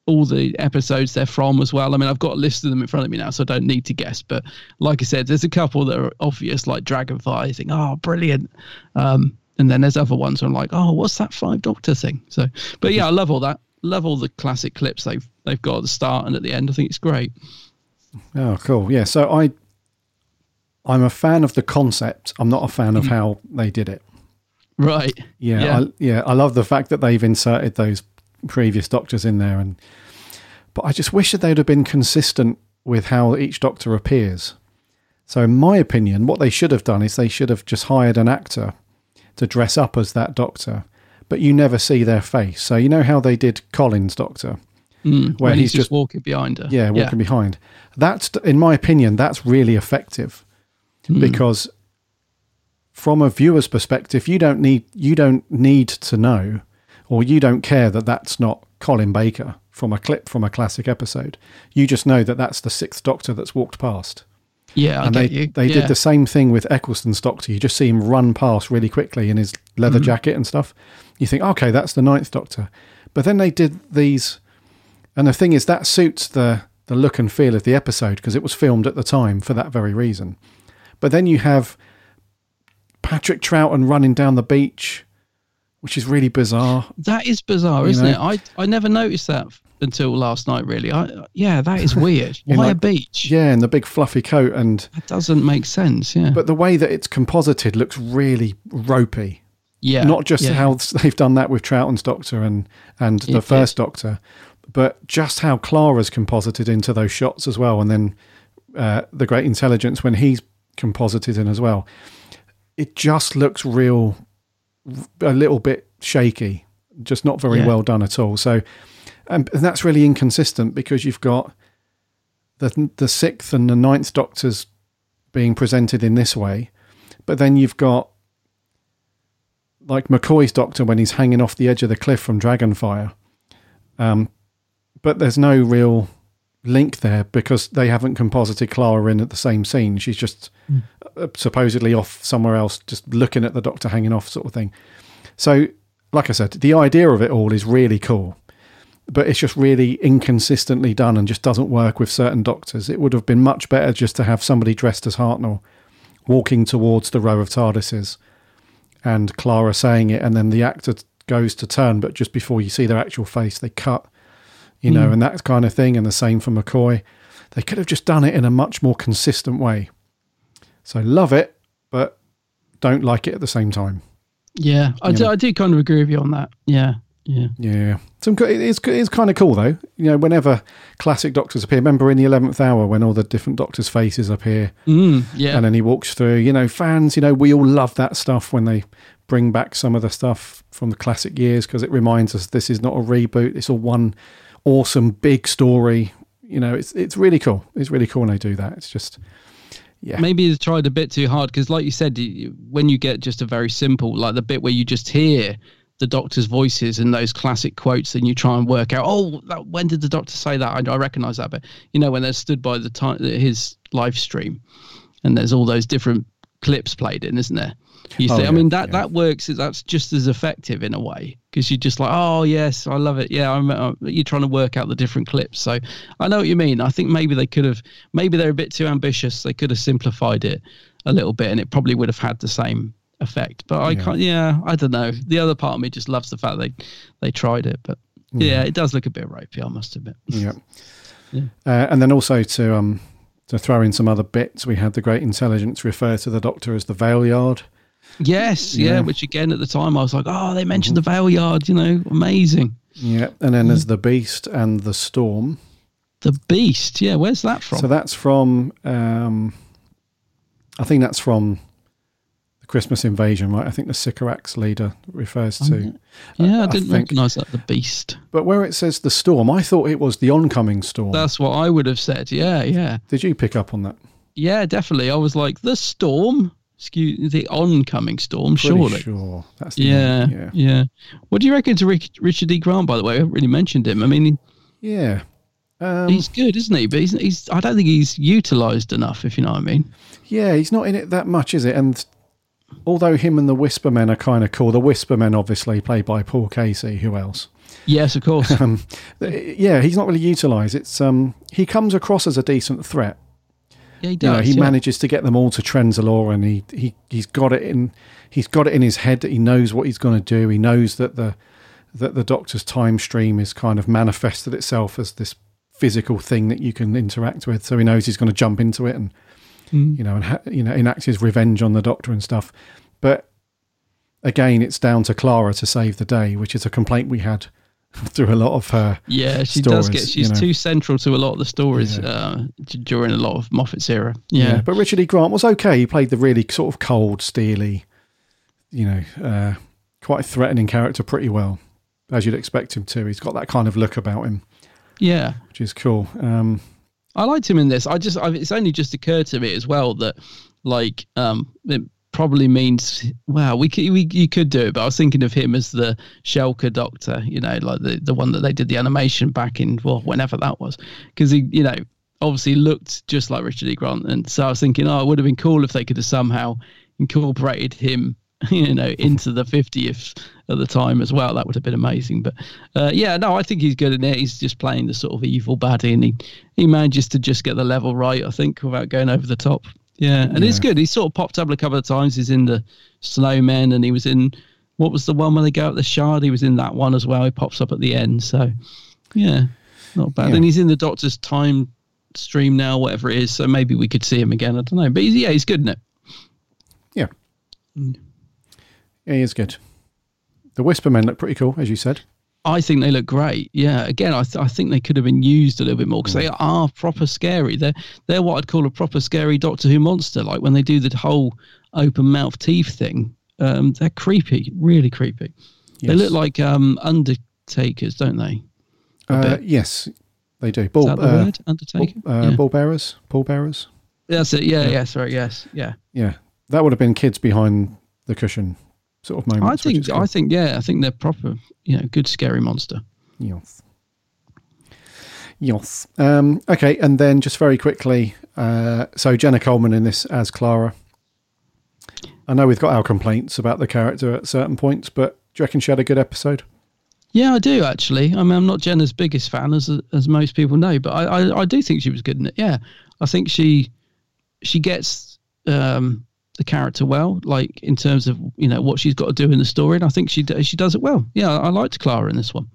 B: all the episodes they're from as well. I mean, I've got a list of them in front of me now, so I don't need to guess. But like I said, there's a couple that are obvious, like Dragonfire. I think, oh, brilliant. Um, and then there's other ones where I'm like, oh, what's that Five Doctor thing? So, but yeah, I love all that. Love all the classic clips they've they've got at the start and at the end. I think it's great.
A: Oh, cool. Yeah. So I, I'm a fan of the concept. I'm not a fan of how they did it.
B: Right.
A: Yeah,
B: Yeah.
A: I, yeah. I love the fact that they've inserted those previous doctors in there, and but I just wish that they'd have been consistent with how each doctor appears. So, in my opinion, what they should have done is they should have just hired an actor to dress up as that doctor, but you never see their face. So you know how they did Colin's doctor,
B: Mm, when he's, just walking behind her.
A: yeah, walking behind. That's, in my opinion, that's really effective
B: Hmm.
A: because from a viewer's perspective, you don't need you don't need to know, or you don't care that that's not Colin Baker from a clip from a classic episode. You just know that that's the sixth Doctor that's walked past.
B: Yeah, I
A: and they
B: you.
A: they
B: Yeah.
A: did the same thing with Eccleston's Doctor. You just see him run past really quickly in his leather
B: Mhm.
A: jacket and stuff. You think, okay, that's the ninth Doctor. But then they did these, and the thing is that suits the the look and feel of the episode because it was filmed at the time for that very reason. But then you have Patrick Troughton running down the beach, which is really bizarre.
B: That is bizarre,
A: You
B: isn't
A: know?
B: it? I I never noticed that until last night. Really, I yeah, that is weird. Why a beach?
A: Yeah, and the big fluffy coat and
B: That doesn't make sense. Yeah,
A: but the way that it's composited looks really ropey.
B: yeah,
A: not just
B: yeah.
A: how they've done that with Troughton's Doctor and and the
B: It
A: first Doctor, but just how Clara's composited into those shots as well, and then uh, the Great Intelligence when he's composited in as well. It just looks real, a little bit shaky, just not very
B: Yeah.
A: well done at all. So, and, that's really inconsistent because you've got the the sixth and the ninth Doctors being presented in this way, but then you've got like McCoy's doctor when he's hanging off the edge of the cliff from Dragonfire. Um, but there's no real link there because they haven't composited Clara in at the same scene. She's just uh, supposedly off somewhere else, just looking at the doctor hanging off, sort of thing. So, like I said, the idea of it all is really cool, but it's just really inconsistently done and just doesn't work with certain doctors. It would have been much better just to have somebody dressed as Hartnell walking towards the row of TARDISes and Clara saying it, and then the actor goes to turn, but just before you see their actual face, they cut, you know,
B: Mm.
A: and that kind of thing. And the same for McCoy. They could have just done it in a much more consistent way. So love it, but don't like it at the same time.
B: yeah. I
A: you
B: do,
A: know.
B: I do kind of agree with you on that. Yeah, yeah.
A: Yeah, some it's it's kind of cool though. You know, whenever classic doctors appear, remember in the eleventh hour when all the different doctors' faces appear,
B: Mm, yeah.
A: and then he walks through. You know, fans, you know, we all love that stuff when they bring back some of the stuff from the classic years because it reminds us this is not a reboot. It's a one awesome big story. You know, it's it's really cool. It's really cool when they do that. It's just yeah,
B: Maybe they tried a bit too hard because, like you said, when you get just a very simple, like the bit where you just hear the doctor's voices and those classic quotes, and you try and work out, oh, that, when did the doctor say that? I, I recognize that, but you know, when they're stood by the time his live stream, and there's all those different clips played in, isn't there? You
A: Oh,
B: see,
A: yeah,
B: I mean, that that works. That's just as effective in a way because you're just like, oh yes, I love it. Yeah, I'm, uh, you're trying to work out the different clips. So I know what you mean. I think maybe they could have, maybe they're a bit too ambitious. They could have simplified it a little bit, and it probably would have had the same effect. But I
A: Yeah.
B: can't. Yeah, I don't know. The other part of me just loves the fact they they tried it, but yeah,
A: Yeah.
B: it does look a bit ropey. I must admit.
A: Yeah.
B: Yeah.
A: Uh, and then also to um to throw in some other bits, we had the Great Intelligence refer to the Doctor as the Valeyard.
B: Yes, yeah,
A: Yeah. Mm-hmm.
B: Which again at the time I was like, oh, they mentioned the Valeyard. You know, amazing.
A: Yeah, and then there's the Beast and the Storm.
B: The Beast. Yeah, where's that from?
A: So that's from um, I think that's from the Christmas invasion, right? I think the Sycorax leader refers to.
B: Yeah, I, didn't recognise that the beast.
A: But where it says the storm, I thought it was the oncoming storm.
B: That's what I would have said. Yeah, yeah,
A: Did you pick up on that?
B: yeah, definitely. I was like the storm. Excuse the oncoming storm.
A: Pretty
B: surely.
A: sure that's the
B: Yeah,
A: one,
B: yeah,
A: yeah.
B: What do you reckon to Rick, Richard E. Grant? By the way, I haven't really mentioned him. I mean,
A: Yeah. Um,
B: he's good, isn't he? But he's, he's. I don't think he's utilised enough. If you know what I mean.
A: Yeah, he's not in it that much, is it? And although him and the Whispermen are kind of cool, the Whispermen obviously played by Paul Kasey. Who else?
B: Yes, of course.
A: Um, yeah, he's not really utilised. It's um, he comes across as a decent threat.
B: Yeah, he
A: You know, he
B: yeah.
A: manages to get them all to Trenzalore, and he he he's got it in he's got it in his head that he knows what he's going to do. He knows that the that the Doctor's time stream is kind of manifested itself as this physical thing that you can interact with. So he knows he's going to jump into it and
B: Mm.
A: you know and ha- you know enact his revenge on the Doctor and stuff. But again, it's down to Clara to save the day, which is a complaint we had through a lot of her.
B: Yeah, she
A: stories,
B: does get. She's
A: you know.
B: too central to a lot of the stories
A: Yeah.
B: uh, during a lot of Moffat's era. Yeah.
A: But Richard E. Grant was okay. He played the really sort of cold, steely, you know, uh, quite threatening character pretty well, as you'd expect him to. He's got that kind of look about him,
B: yeah.
A: which is cool. Um,
B: I liked him in this. I just, I, it's only just occurred to me as well that, like, um, it probably means, wow, we could, we you could do it. But I was thinking of him as the Shalka Doctor, you know, like the the one that they did the animation back in, well, whenever that was, because he, you know, obviously looked just like Richard E. Grant, and so I was thinking, oh, it would have been cool if they could have somehow incorporated him. You know, into the 50th at the time as well. That would have been amazing. But uh, yeah, no, I think he's good in it. He's just playing the sort of evil baddie, and he, he manages to just get the level right, I think, without going over the top. Yeah, and it's
A: Yeah.
B: good. He sort of popped up a couple of times. He's in the Snowmen, and he was in what was the one where they go up the Shard? He was in that one as well. He pops up at the end. So yeah, not bad.
A: Yeah.
B: And he's in the Doctor's time stream now, whatever it is. So maybe we could see him again. I don't know, but he's, yeah, he's good in it.
A: yeah.
B: Mm.
A: Yeah, he is good. The Whisper Men look pretty cool, as you said.
B: I think they look great. Yeah, again, I, th- I think they could have been used a little bit more because they are proper scary. They're they're what I'd call a proper scary Doctor Who monster. Like when they do the whole open mouth teeth thing, um, they're creepy, really creepy. They look like um, undertakers, don't they?
A: Uh, yes, they do. Ball,
B: that the
A: uh,
B: word? Undertaker?
A: Ball, uh,
B: Yeah.
A: ball bearers, ball bearers.
B: That's it. Yeah,
A: Yeah.
B: yeah, sorry, yes, yeah.
A: Yeah, that would have been kids behind the cushion sort of
B: I
A: moments. which
B: think,
A: cool.
B: I think, yeah, I think they're proper. You know, good scary monster.
A: Yes. Yes. Um, okay, and then just very quickly, uh, so Jenna Coleman in this as Clara. I know we've got our complaints about the character at certain points, but do you reckon she had a good episode?
B: Yeah, I do actually. I mean, I'm not Jenna's biggest fan, as as most people know, but I, I, I do think she was good in it. Yeah, I think she she gets um, the character well, like in terms of you know what she's got to do in the story, and I think she she does it well. Yeah, I liked Clara in this one.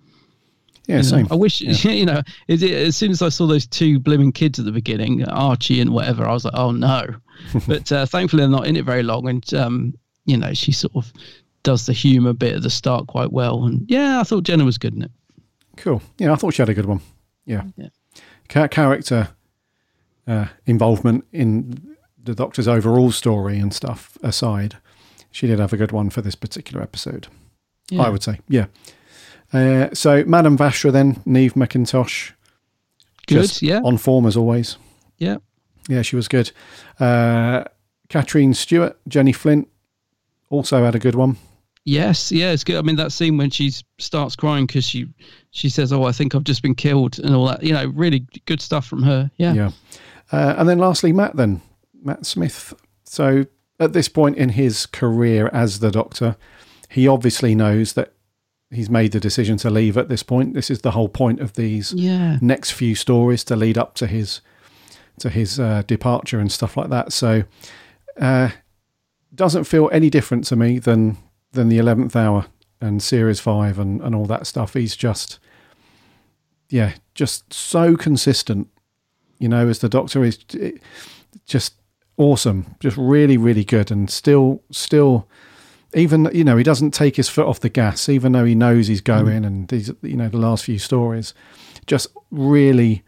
A: Yeah,
B: You know,
A: same.
B: I wish
A: Yeah.
B: you know. Is it, as soon as I saw those two blooming kids at the beginning, Archie and whatever, I was like, oh no. but uh, thankfully, they're not in it very long, and um, you know, she sort of does the humour bit at the start quite well. And yeah, I thought Jenna was good in it.
A: Cool. Yeah, I thought she had a good one. Yeah.
B: Yeah.
A: Character uh, involvement in the Doctor's overall story and stuff aside, she did have a good one for this particular episode.
B: Yeah.
A: I would say. Yeah. Uh, so, Madame Vastra then, Neve McIntosh.
B: Good, yeah.
A: On form as always.
B: Yeah.
A: Yeah, she was good. Uh, Catrin Stewart, Jenny Flint also had a good one.
B: Yes, yeah, it's good. I mean, that scene when she starts crying because she she says, "Oh, I think I've just been killed," and all that. You know, really good stuff from her. Yeah,
A: Yeah. Uh, and then lastly, Matt, then, Matt Smith. So at this point in his career as the Doctor, he obviously knows that he's made the decision to leave at this point. This is the whole point of these
B: Yeah.
A: next few stories to lead up to his to his uh, departure and stuff like that. So uh, doesn't feel any different to me than than the eleventh hour and series five and, and all that stuff. He's just yeah, just so consistent. You know, as the Doctor is it- just awesome, just really, really good, and still, still, even you know, he doesn't take his foot off the gas, even though he knows he's hmm. going, and these, you know, the last few stories, just really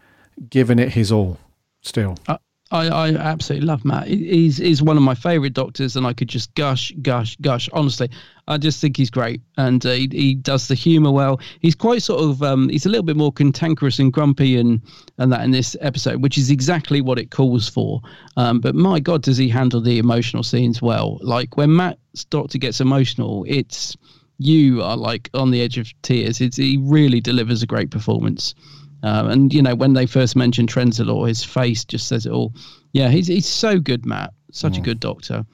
A: giving it his all. Still,
B: I, I, I absolutely love Matt. He's he's one of my favourite doctors, and I could just gush, gush, gush. Honestly, I just think he's great, and uh, he, he does the humour well. He's quite sort of um, he's a little bit more cantankerous and grumpy and and that in this episode, which is exactly what it calls for. Um, but my God, does he handle the emotional scenes well? Like when Matt's doctor gets emotional, it's you are like on the edge of tears. It's, he really delivers a great performance. Um, and you know when they first mentioned Trenzalore, his face just says it all. Yeah, he's he's so good, Matt. Such a good doctor.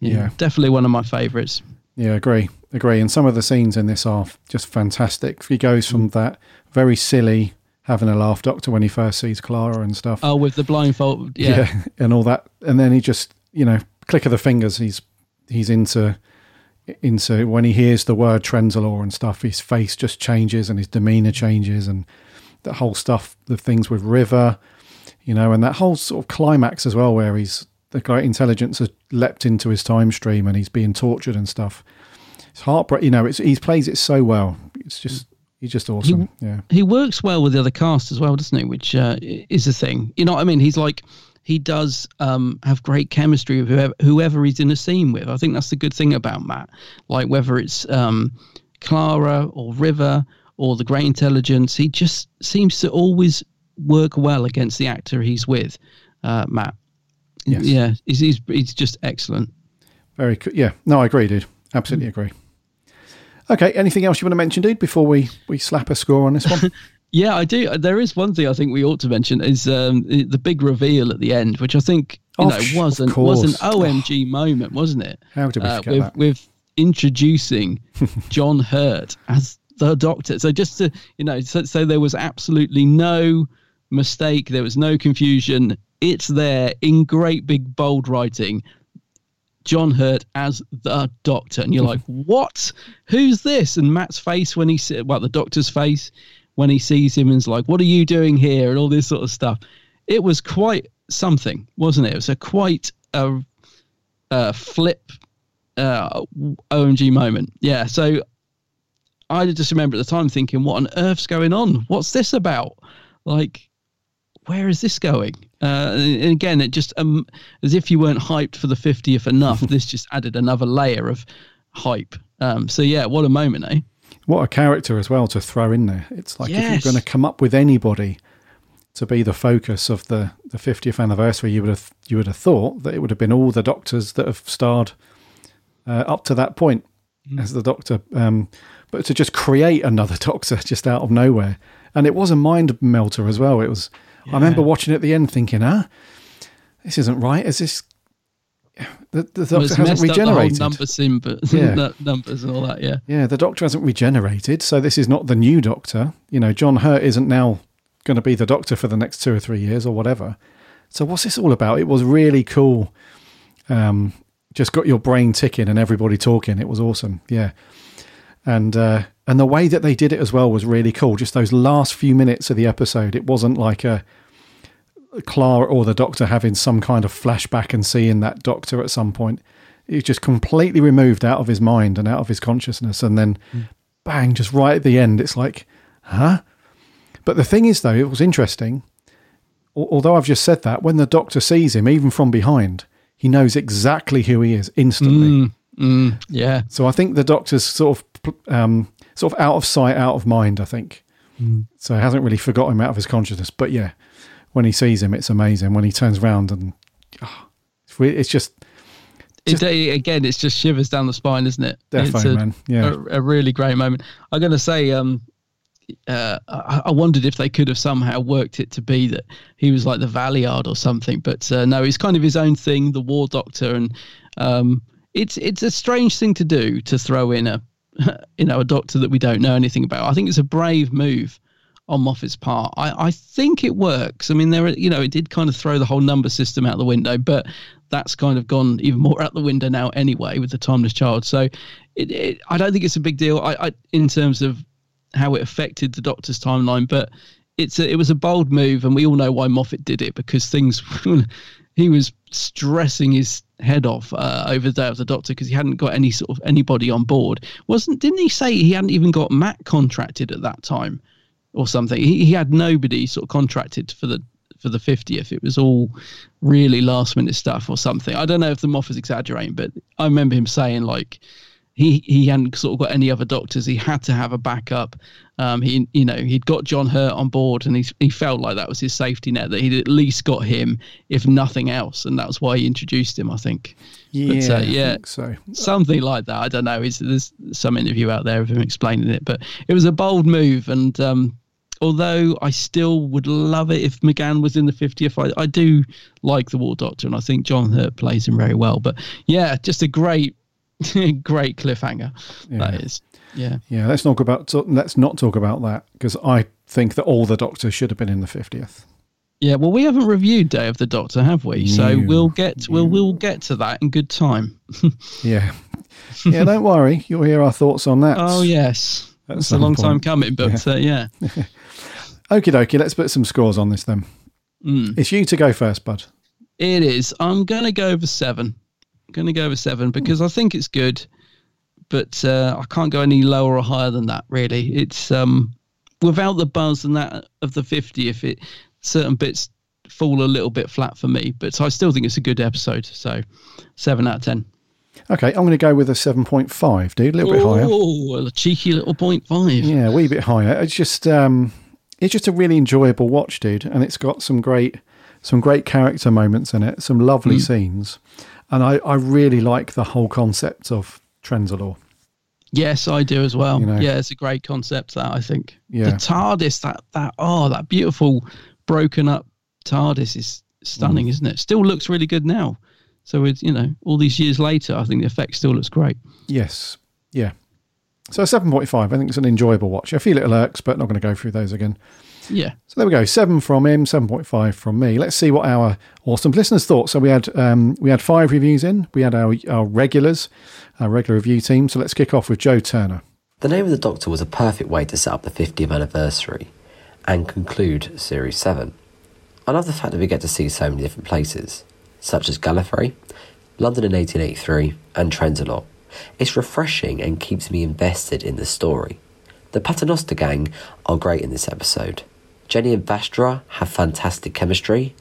B: Yeah,
A: Yeah.
B: definitely one of my favourites.
A: Yeah, agree, agree. And some of the scenes in this are just fantastic. He goes from that very silly having a laugh doctor when he first sees Clara and stuff.
B: Oh, with the blindfold, yeah,
A: and all that, and then he just, you know, click of the fingers. He's he's into into when he hears the word Trenzalore and stuff. His face just changes and his demeanor changes, and that whole stuff, the things with River, you know, and that whole sort of climax as well, where he's the great intelligence has leapt into his time stream and he's being tortured and stuff. It's heartbreak. You know, it's he plays it so well. It's just he's just awesome. yeah.
B: he works well with the other cast as well, doesn't he? Which uh, is a thing. You know what I mean? He's like he does um, have great chemistry with whoever, whoever he's in a scene with. I think that's the good thing about Matt. Like whether it's um, Clara or River or the Great Intelligence, he just seems to always work well against the actor he's with. Uh, Matt.
A: Yes.
B: Yeah, he's, he's he's just excellent.
A: Very cool. Yeah. No, I agree, dude. Absolutely agree. Okay. Anything else you want to mention, dude, before we, we slap a score on this one?
B: Yeah, I do. There is one thing I think we ought to mention is um, the big reveal at the end, which I think you
A: Oh,
B: know was an was an. OMG moment, wasn't it?
A: How did we
B: Uh,
A: forget
B: with,
A: that?
B: With introducing John Hurt as the Doctor. So just to you know, so, so there was absolutely no mistake. There was no confusion. It's there in great big bold writing. John Hurt as the Doctor, and you're like, "What? Who's this?" And Matt's face when he se- well, the Doctor's face when he sees him and's like, "What are you doing here?" and all this sort of stuff. It was quite something, wasn't it? It was a quite a, a flip uh, OMG moment. Yeah. So I just remember at the time thinking, "What on earth's going on? What's this about?" Like, where is this going? Uh, and and again, it just um, as if you weren't hyped for the 50th enough. this just added another layer of hype. Um, so yeah, what a moment, eh?
A: What a character as well to throw in there. It's like if you're going to come up with anybody to be the focus of the, the 50th anniversary, you would have you would have thought that it would have been all the doctors that have starred uh, up to that point
B: Mm.
A: as the doctor. Um, but to just create another doctor just out of nowhere, and it was a mind melter as well. It was. I remember watching at the end, thinking, "Ah, this isn't right. Is this?" The, the doctor
B: it's
A: hasn't
B: messed up the whole
A: regenerated.
B: number but
A: Yeah.
B: numbers and all that. Yeah.
A: Yeah, the Doctor hasn't regenerated, so this is not the new Doctor. You know, John Hurt isn't now going to be the Doctor for the next two or three years or whatever. So what's this all about? It was really cool. Um, just got your brain ticking and everybody talking. It was awesome. Yeah, and uh, and the way that they did it as well was really cool. Just those last few minutes of the episode, it wasn't like a Clara or the Doctor having some kind of flashback and seeing that Doctor at some point. It just completely removed out of his mind and out of his consciousness, and then bang, just right at the end, it's like, huh? But the thing is, though, it was interesting. Although I've just said that, when the Doctor sees him, even from behind, he knows exactly who he is instantly.
B: Mm, mm, yeah.
A: So I think the Doctor's sort of um, sort of out of sight, out of mind. I think
B: Mm.
A: so. He hasn't really forgotten him out of his consciousness. But yeah, when he sees him, it's amazing. When he turns around and ah, it's it's just
B: It, again, it's just shivers down the spine, isn't it?
A: Defo,
B: it's a,
A: man. Yeah.
B: a, a really great moment. I'm going to say, um, uh, I, I wondered if they could have somehow worked it to be that he was like the Valeyard or something, but uh, no, he's kind of his own thing, the War Doctor, and um, it's it's a strange thing to do to throw in a you know a doctor that we don't know anything about. I think it's a brave move on Moffat's part. I, I think it works. I mean, there are, you know, it did kind of throw the whole number system out the window, but that's kind of gone even more out the window now anyway with the Timeless Child. So it, it, I don't think it's a big deal I, I, in terms of how it affected the Doctor's timeline, but it's a, it was a bold move, and we all know why Moffat did it because things he was stressing his head off uh, over the day of the Doctor because he hadn't got any sort of anybody on board. Wasn't didn't he say he hadn't even got Matt contracted at that time? or something. He, he had nobody sort of contracted for the for the 50th. It was all really last minute stuff or something. I don't know if the Moff is exaggerating, but I remember him saying like he he hadn't sort of got any other doctors. He had to have a backup. Um, he you know he'd got John Hurt on board, and he he felt like that was his safety net. That he'd at least got him, if nothing else, and that's why he introduced him. I think.
A: Yeah,
B: but, uh, yeah,
A: so.
B: something like that. I don't know. Is there's some interview out there of him explaining it, but it was a bold move, and um, although I still would love it if McGann was in the 50th, I, I do like the War Doctor, and I think John Hurt plays him very well. But yeah, just a great, great cliffhanger. That is, yeah.
A: Yeah, let's not about let's not talk about that because I think that all the Doctors should have been in the fiftieth.
B: Yeah, well, we haven't reviewed Day of the Doctor, have we? So
A: No.
B: we'll get we'll we'll get to that in good time.
A: Yeah, yeah. Don't worry, you'll hear our thoughts on that.
B: oh yes, that's a long time coming, but uh, yeah.
A: Okie dokie, let's put some scores on this then.
B: Mm.
A: It's you to go first, bud.
B: It is. I'm gonna go for seven. I'm gonna go over seven because I think it's good, but uh, I can't go any lower or higher than that. Really, it's um without the buzz and that of the 50. If it certain bits fall a little bit flat for me, but I still think it's a good episode. So seven out of ten.
A: Okay, I'm going to go with a seven point five, dude. A little bit higher.
B: Oh, a cheeky little point five.
A: Yeah, a wee bit higher. It's just um, it's just a really enjoyable watch, dude, and it's got some great some great character moments in it, some lovely
B: Mm.
A: scenes, and I, I really like the whole concept of Trenzalore.
B: Yes, I do as well.
A: You know.
B: Yeah, it's a great concept. That I think.
A: Yeah.
B: The TARDIS, that that oh, that beautiful broken up TARDIS is
A: Mm.
B: stunning, isn't it? Still looks really good now. So it's you know all these years later, I think the effect still looks great.
A: Yes, yeah. So seven point five. I think it's an enjoyable watch. I feel it irks, but not going to go through those again.
B: Yeah.
A: So there we go. Seven from him, seven point five from me. Let's see what our awesome listeners thought. So we had um, we had five reviews in. We had our our regulars, our regular review team. So let's kick off with Joe Turner.
K: The Name of the Doctor was a perfect way to set up the 50th anniversary and conclude Series 7. I love the fact that we get to see so many different places, such as Gallifrey, London in 1883, and Trenzalore. It's refreshing and keeps me invested in the story. The Paternoster gang are great in this episode. Jenny and Vastra have fantastic chemistry,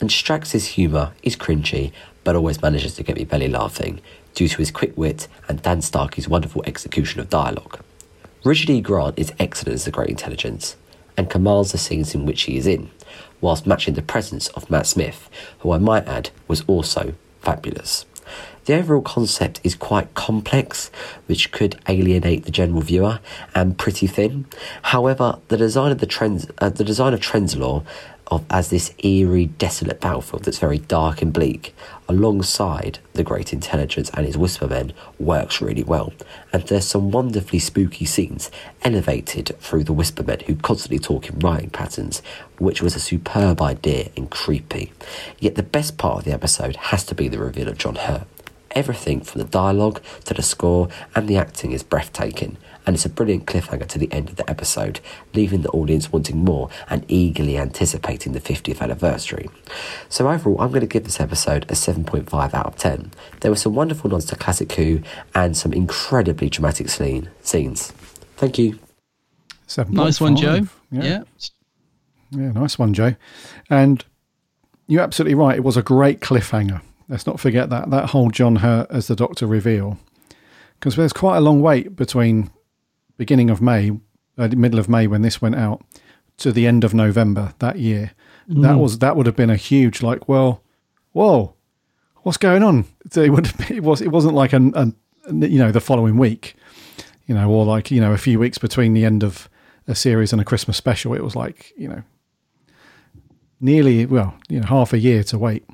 K: and Strax's humour is cringy but always manages to get me belly laughing due to his quick wit and Dan Starkey's wonderful execution of dialogue. Richard E. Grant is excellent as the Great Intelligence and commands the scenes in which he is in, whilst matching the presence of Matt Smith, who I might add was also fabulous. The overall concept is quite complex, which could alienate the general viewer, and pretty thin. However, the design of the trends, uh, the design of Trenzalore, of as this eerie, desolate battlefield that's very dark and bleak, alongside the Great Intelligence and his Whispermen, works really well. And there's some wonderfully spooky scenes elevated through the Whispermen who constantly talk in writing patterns, which was a superb idea and creepy. Yet the best part of the episode has to be the reveal of John Hurt. Everything from the dialogue to the score and the acting is breathtaking, and it's a brilliant cliffhanger to the end of the episode, leaving the audience wanting more and eagerly anticipating the 50th anniversary. So, overall, I'm going to give this episode a 7.5 out of 10. There were some wonderful nods to Classic Who and some incredibly dramatic scene, scenes. Thank you.
A: Seven.
B: Nice one, Joe. Yeah.
A: Yeah, nice one, Joe. And you're absolutely right. It was a great cliffhanger. Let's not forget that that whole John Hurt as the Doctor reveal, because there's quite a long wait between beginning of May, uh, middle of May when this went out, to the end of November that year. That
B: Mm.
A: was that would have been a huge like, well, whoa, what's going on? So it would it was it wasn't like an, an you know the following week, you know, or like you know a few weeks between the end of a series and a Christmas special. It was like you know nearly well you know half a year to wait,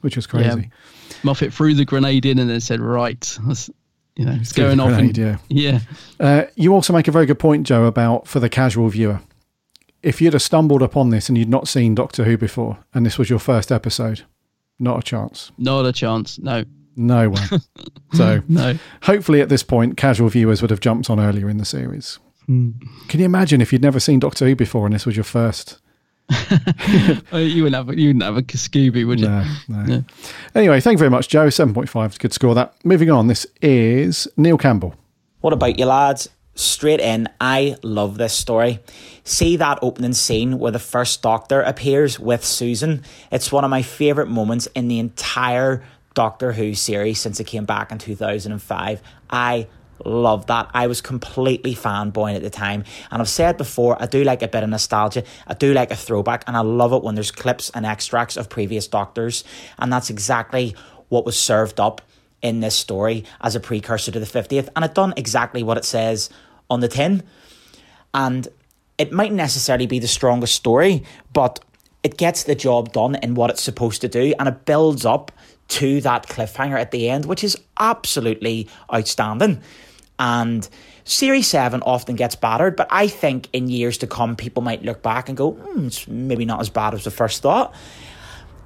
A: which was crazy.
B: Yeah. Moffat threw the grenade in and then said, "Right, let's, you know, it's going off."
A: grenade,
B: and,
A: yeah.
B: yeah.
A: Uh, you also make a very good point, Joe, about for the casual viewer. If you'd have stumbled upon this and you'd not seen Doctor Who before, and this was your first episode, not a chance.
B: Not a chance. No.
A: No way. so,
B: No.
A: hopefully, at this point, casual viewers would have jumped on earlier in the series.
B: Hmm.
A: Can you imagine if you'd never seen Doctor Who before and this was your first?
B: You wouldn't have. A, you wouldn't have a Scooby, would you?
A: No, no.
B: Yeah.
A: Anyway, thank you very much, Joe. 7.5 is a good score. That. Moving on, this is Neil Campbell.
L: What about you, lads? straight in, I love this story. See that opening scene where the first Doctor appears with Susan? It's one of my favourite moments in the entire Doctor Who series since it came back in 2005. I love that. I was completely fanboying at the time. And I've said before, I do like a bit of nostalgia. I do like a throwback. And I love it when there's clips and extracts of previous Doctors. And that's exactly what was served up in this story as a precursor to the 50th. And it done exactly what it says on the tin. And it might necessarily be the strongest story, but it gets the job done in what it's supposed to do and it builds up to that cliffhanger at the end, which is absolutely outstanding. And Series 7 often gets battered, but I think in years to come, people might look back and go, hmm, it's maybe not as bad as the first thought.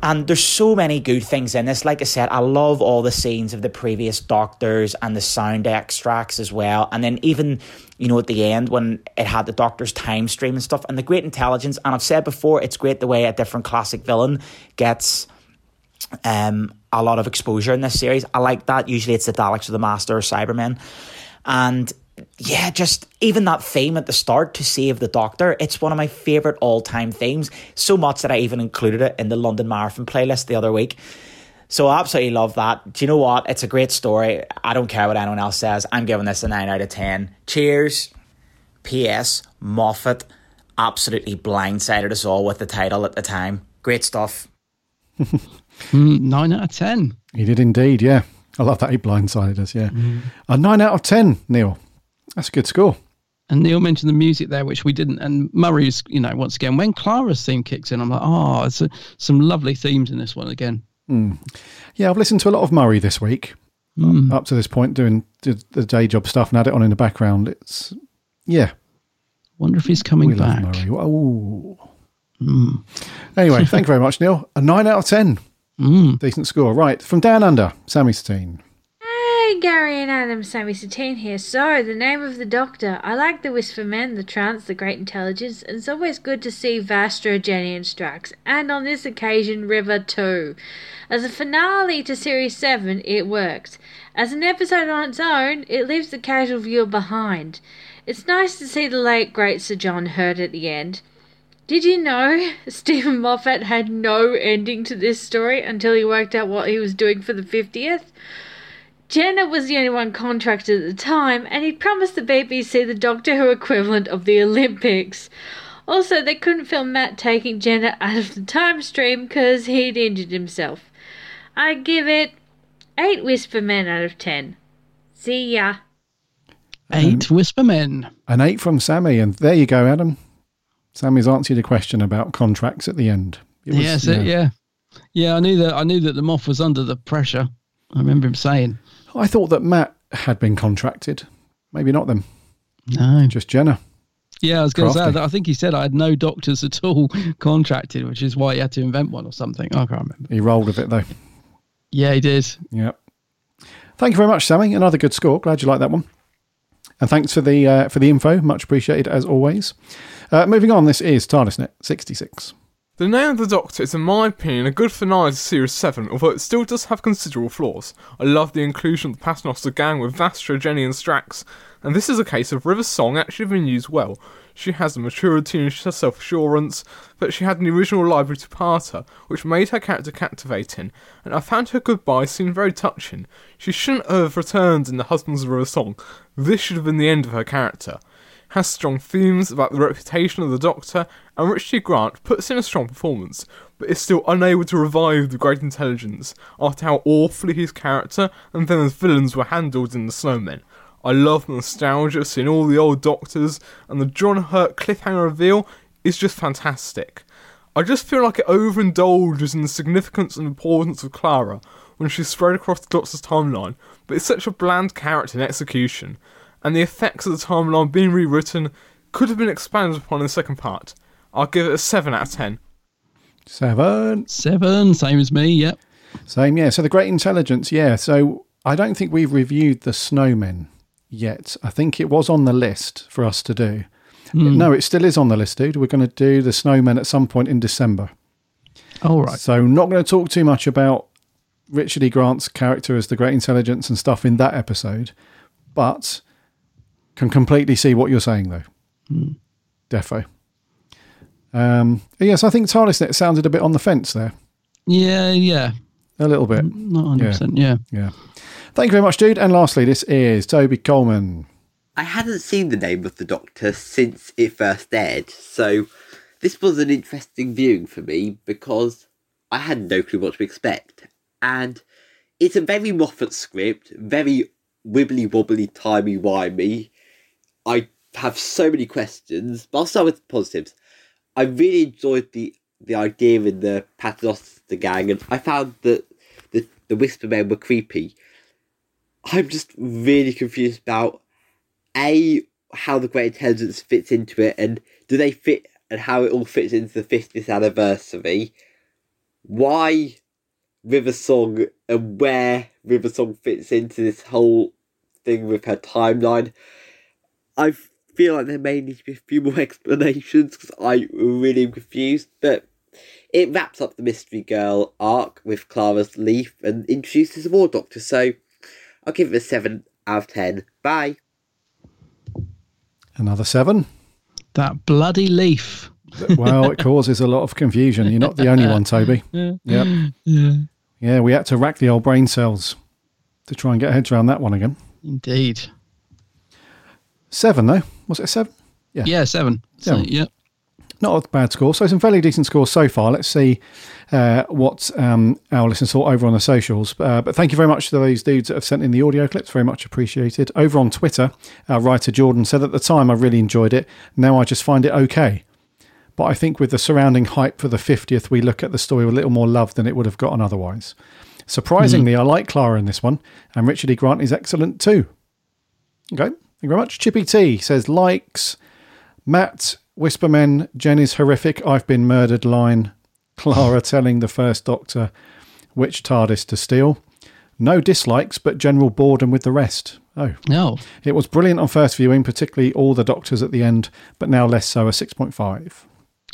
L: And there's so many good things in this. Like I said, I love all the scenes of the previous doctors and the sound extracts as well. And then even, you know, at the end when it had the doctor's time stream and stuff and the great intelligence. And I've said before, it's great the way a different classic villain gets um, a lot of exposure in this series. I like that. Usually it's the Daleks or the Master or Cybermen. And yeah, just even that theme at the start to save the Doctor, it's one of my favourite all time themes. So much that I even included it in the London Marathon playlist the other week. So I absolutely love that. Do you know what? It's a great story. I don't care what anyone else says. I'm giving this a 9 out of 10. Cheers. P.S. Moffat absolutely blindsided us all with the title at the time. Great stuff.
B: Mm, nine out of 10.
A: He did indeed, yeah. I love that he blindsided us, yeah. A 9 out of 10, Neil. That's a good score.
B: And Neil mentioned the music there, which we didn't. And Murray's, you know, once again, when Clara's theme kicks in, I'm like, oh, it's a, some lovely themes in this one again.
A: Mm. Yeah, I've listened to a lot of Murray this week.
B: Mm.
A: Up to this point, doing the day job stuff and had it on in the background. It's yeah.
B: Wonder if he's coming
A: we
B: back.
A: Love Murray. Oh.
B: Mm.
A: Anyway, thank you very much, Neil. A nine out of ten.
B: Mm.
A: Decent score. Right from down under, Sammy Satine.
M: Hey, Gary and Adam, Sammy Satine here. So, the name of the Doctor. I like the Whisper Men, the Trance, the Great Intelligence, and it's always good to see Vastra, Jenny, and Strax, and on this occasion, River too. As a finale to Series 7, it works. As an episode on its own, it leaves the casual viewer behind. It's nice to see the late great Sir John Hurt at the end. Did you know Steven Moffat had no ending to this story until he worked out what he was doing for the 50th? Jenna was the only one contracted at the time, and he'd promised the BBC the Doctor Who equivalent of the Olympics. Also, they couldn't film Matt taking Jenna out of the time stream because he'd injured himself. I give it 8 Whisper Men out of 10. See ya.
B: Eight um, Whisper Men.
A: An eight from Sammy, and there you go, Adam. Sammy's answered a question about contracts at the end. It was,
B: yes, it- yeah. Yeah, I knew that. I knew that the Moff was under the pressure. I remember him saying,
A: I thought that Matt had been contracted. Maybe not them.
B: No,
A: just Jenna.
B: "Yeah, I was going to say. I think he said I had no doctors at all contracted, which is why he had to invent one or something. I can't remember.
A: He rolled with it though.
B: Yeah, he did.
A: Yep. Thank you very much, Sammy. Another good score. Glad you like that one. And thanks for the uh, for the info. Much appreciated as always. Uh, moving on, this is TARDISNet sixty six.
N: The Name of the Doctor is, in my opinion, a good finale to Series 7, although it still does have considerable flaws. I love the inclusion of the Paternoster gang with Vastra, Jenny, and Strax, and this is a case of River's song actually being used well. She has a maturity and self assurance, but she had an original library to part her, which made her character captivating, and I found her goodbye scene very touching. She shouldn't have returned in the Husbands of River Song. This should have been the end of her character has strong themes about the reputation of the Doctor, and Richard Grant puts in a strong performance, but is still unable to revive the Great Intelligence after how awfully his character and then his villains were handled in The Snowmen. I love the nostalgia seeing all the old Doctors, and the John Hurt cliffhanger reveal is just fantastic. I just feel like it overindulges in the significance and importance of Clara when she's spread across the Doctor's timeline, but it's such a bland character in execution and the effects of the timeline being rewritten could have been expanded upon in the second part. I'll give it a 7 out of 10.
A: Seven.
B: Seven, same as me. Yep.
A: Same, yeah. So the Great Intelligence, yeah. So I don't think we've reviewed the Snowmen yet. I think it was on the list for us to do.
B: Hmm.
A: No, it still is on the list, dude. We're going to do the Snowmen at some point in December.
B: All right.
A: So not going to talk too much about Richard E. Grant's character as the Great Intelligence and stuff in that episode, but Can completely see what you're saying though.
B: Hmm.
A: Defo. Um, yes, I think TARDISnet sounded a bit on the fence there.
B: Yeah, yeah.
A: A little bit.
B: Not 100%. Yeah.
A: Yeah. Thank you very much, dude. And lastly, this is Toby Coleman.
O: I hadn't seen the name of the Doctor since it first aired, so this was an interesting viewing for me because I had no clue what to expect. And it's a very Moffat script, very wibbly wobbly, timey wimey. I have so many questions, but I'll start with positives. I really enjoyed the the idea in the Paternoster gang, and I found that the the Whisper Men were creepy. I'm just really confused about a how the Great Intelligence fits into it, and do they fit, and how it all fits into the 50th anniversary. Why River Song and where River Song fits into this whole thing with her timeline. I feel like there may need to be a few more explanations because I really am confused, but it wraps up the Mystery Girl arc with Clara's leaf and introduces the War Doctor, so I'll give it a 7 out of 10. Bye.
A: Another seven.
B: That bloody leaf.
A: well, it causes a lot of confusion. You're not the only one, Toby.
B: Yeah.
A: Yep.
B: Yeah.
A: Yeah, we had to rack the old brain cells to try and get heads around that one again.
B: Indeed.
A: Seven, though. Was it a seven? Yeah.
B: Yeah, seven. So,
A: Seven.
B: yeah.
A: Not a bad score. So some fairly decent scores so far. Let's see uh, what um, our listeners thought over on the socials. Uh, but thank you very much to those dudes that have sent in the audio clips. Very much appreciated. Over on Twitter, our writer Jordan said at the time I really enjoyed it. Now I just find it okay. But I think with the surrounding hype for the 50th, we look at the story with a little more love than it would have gotten otherwise. Surprisingly, I like Clara in this one, and Richard E. Grant is excellent too. Okay, you very much. Chippy T says likes. Matt Whispermen, Jenny's horrific. I've been murdered. Line. Clara telling the first Doctor which TARDIS to steal. No dislikes, but general boredom with the rest. Oh.
B: No.
A: It was brilliant on first viewing, particularly all the Doctors at the end, but now less so, a 6.5.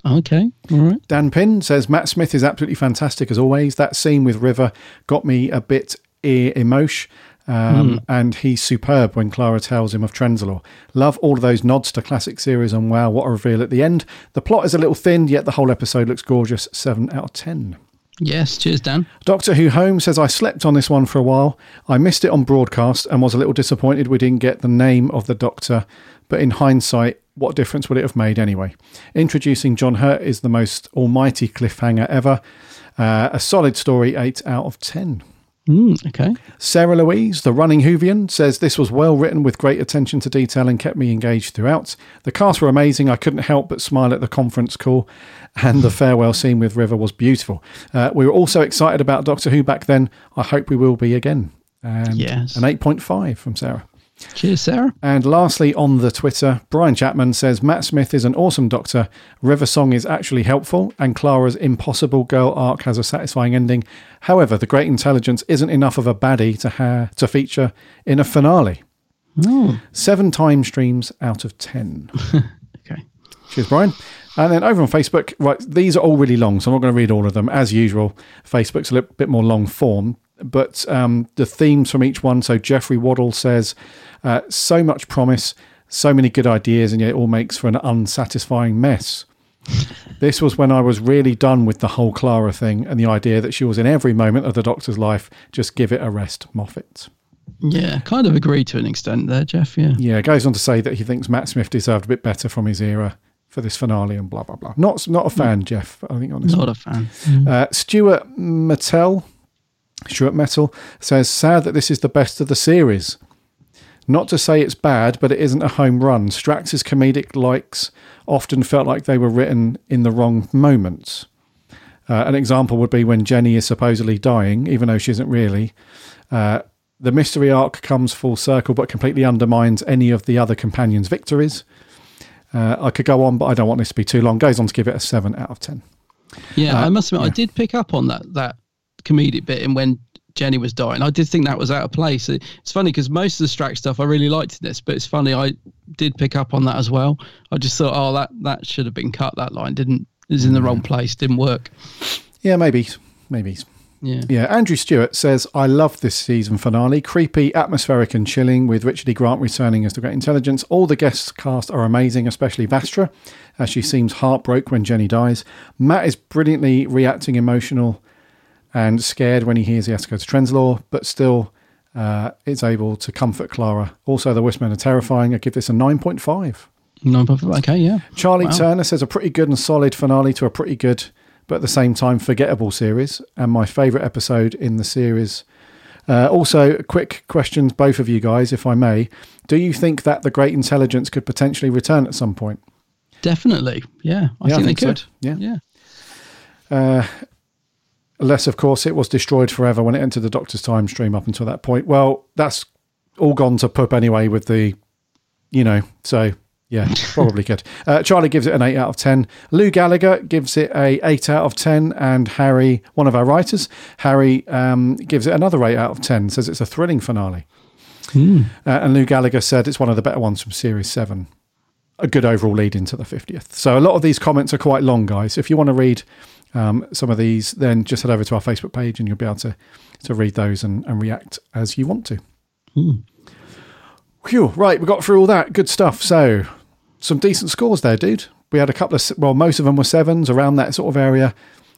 B: Okay. All right.
A: Dan Pin says Matt Smith is absolutely fantastic as always. That scene with River got me a bit ear emotion. Um,
B: Mm.
A: And he's superb when Clara tells him of Trenzalore. Love all of those nods to classic series, and wow, what a reveal at the end. The plot is a little thin, yet the whole episode looks gorgeous. 7 out of 10.
B: Yes. Cheers, Dan.
A: Doctor Who Home says I slept on this one for a while. I missed it on broadcast and was a little disappointed we didn't get the name of the Doctor, but in hindsight, what difference would it have made anyway? Introducing John Hurt is the most almighty cliffhanger ever. Uh, a solid story, 8 out of 10.
B: Mm, okay.
A: Sarah Louise, the running Whovian, says this was well written with great attention to detail and kept me engaged throughout. The cast were amazing. I couldn't help but smile at the conference call, and the farewell scene with River was beautiful. Uh, we were also excited about Doctor Who back then. I hope we will be again. And
B: Yes.
A: An 8.5 from Sarah.
B: Cheers, Sarah.
A: And lastly, on the Twitter, Brian Chapman says Matt Smith is an awesome doctor. River Song is actually helpful, and Clara's impossible girl arc has a satisfying ending. However, the Great Intelligence isn't enough of a baddie to ha- to feature in a finale.
B: Oh.
A: Seven time streams out of ten.
B: okay.
A: Cheers, Brian. And then over on Facebook, right, these are all really long, so I'm not going to read all of them. As usual, Facebook's a little bit more long form, but um, the themes from each one. So Jeffrey Waddle says, uh, so much promise, so many good ideas, and yet it all makes for an unsatisfying mess. this was when I was really done with the whole Clara thing and the idea that she was in every moment of the Doctor's life. Just give it a rest, Moffat.
B: Yeah. Kind of agree to an extent there, Jeff. Yeah.
A: Yeah, goes on to say that he thinks Matt Smith deserved a bit better from his era for this finale and blah blah blah. Not not a fan, Jeff. I think honestly,
B: Not a fan.
A: Uh, Stuart Mattel, Stuart Metal says, "Sad that this is the best of the series. Not to say it's bad, but it isn't a home run. Strax's comedic likes often felt like they were written in the wrong moments. Uh, an example would be when Jenny is supposedly dying, even though she isn't really. Uh, the mystery arc comes full circle, but completely undermines any of the other companions' victories. Uh, I could go on, but I don't want this to be too long. Goes on to give it a seven out of ten.
B: Yeah,
A: Uh,
B: I must admit, I did pick up on that that comedic bit, and when Jenny was dying, I did think that was out of place. It's funny because most of the Strax stuff I really liked in this, but it's funny I did pick up on that as well. I just thought, oh, that that should have been cut. That line didn't is in the wrong mm. place, didn't work.
A: Yeah, maybe, maybe.
B: Yeah.
A: Yeah, Andrew Stewart says, I love this season finale. Creepy, atmospheric, and chilling, with Richard E. Grant returning as the Great Intelligence. All the guest cast are amazing, especially Vastra, as she seems heartbroken when Jenny dies. Matt is brilliantly reacting emotional and scared when he hears he has to go to Trenzalore, but still uh, is able to comfort Clara. Also, the Whispermen are terrifying. I give this a 9.5.
B: No, but- okay, yeah.
A: Charlie
B: Wow.
A: Turner says a pretty good and solid finale to a pretty good, but at the same time forgettable series, and my favourite episode in the series. Uh, also, quick questions, both of you guys, if I may. Do you think that the Great Intelligence could potentially return at some point?
B: Definitely. Yeah. I
A: Yeah, I
B: think,
A: think
B: they
A: so.
B: could.
A: Yeah.
B: Yeah.
A: Uh, unless, of course, it was destroyed forever when it entered the Doctor's time stream up until that point. Well, that's all gone to pup anyway with the, you know, so yeah, probably could. Uh, Charlie gives it an 8 out of 10. Lou Gallagher gives it a 8 out of 10. And Harry, one of our writers, Harry um, gives it another 8 out of 10, says it's a thrilling finale.
B: Hmm.
A: Uh, and Lou Gallagher said it's one of the better ones from Series 7. A good overall lead into the 50th. So a lot of these comments are quite long, guys. If you want to read um, some of these, then just head over to our Facebook page and you'll be able to, to read those and, and react as you want to.
B: Hmm.
A: Phew, right, we got through all that. Good stuff. So, some decent scores there, dude. We had a couple of, well, most of them were sevens around that sort of area.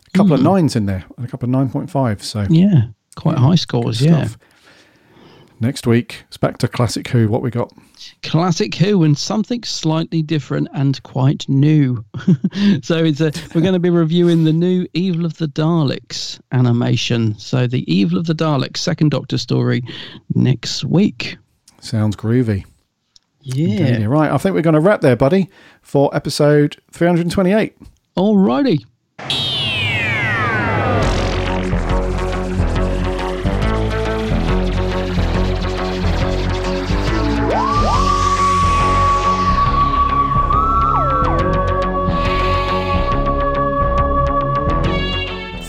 A: A couple of nines in there, and a couple of 9.5. So,
B: Yeah. Quite high scores, yeah.
A: stuff. Next week, it's back to Classic Who. What we got?
B: Classic Who and something slightly different and quite new. so it's a, we're going to be reviewing the new Evil of the Daleks animation. So the Evil of the Daleks second Doctor story next week.
A: Sounds groovy.
B: Yeah.
A: Indeed. Right, I think we're going to wrap there, buddy, for episode 328.
B: Alrighty.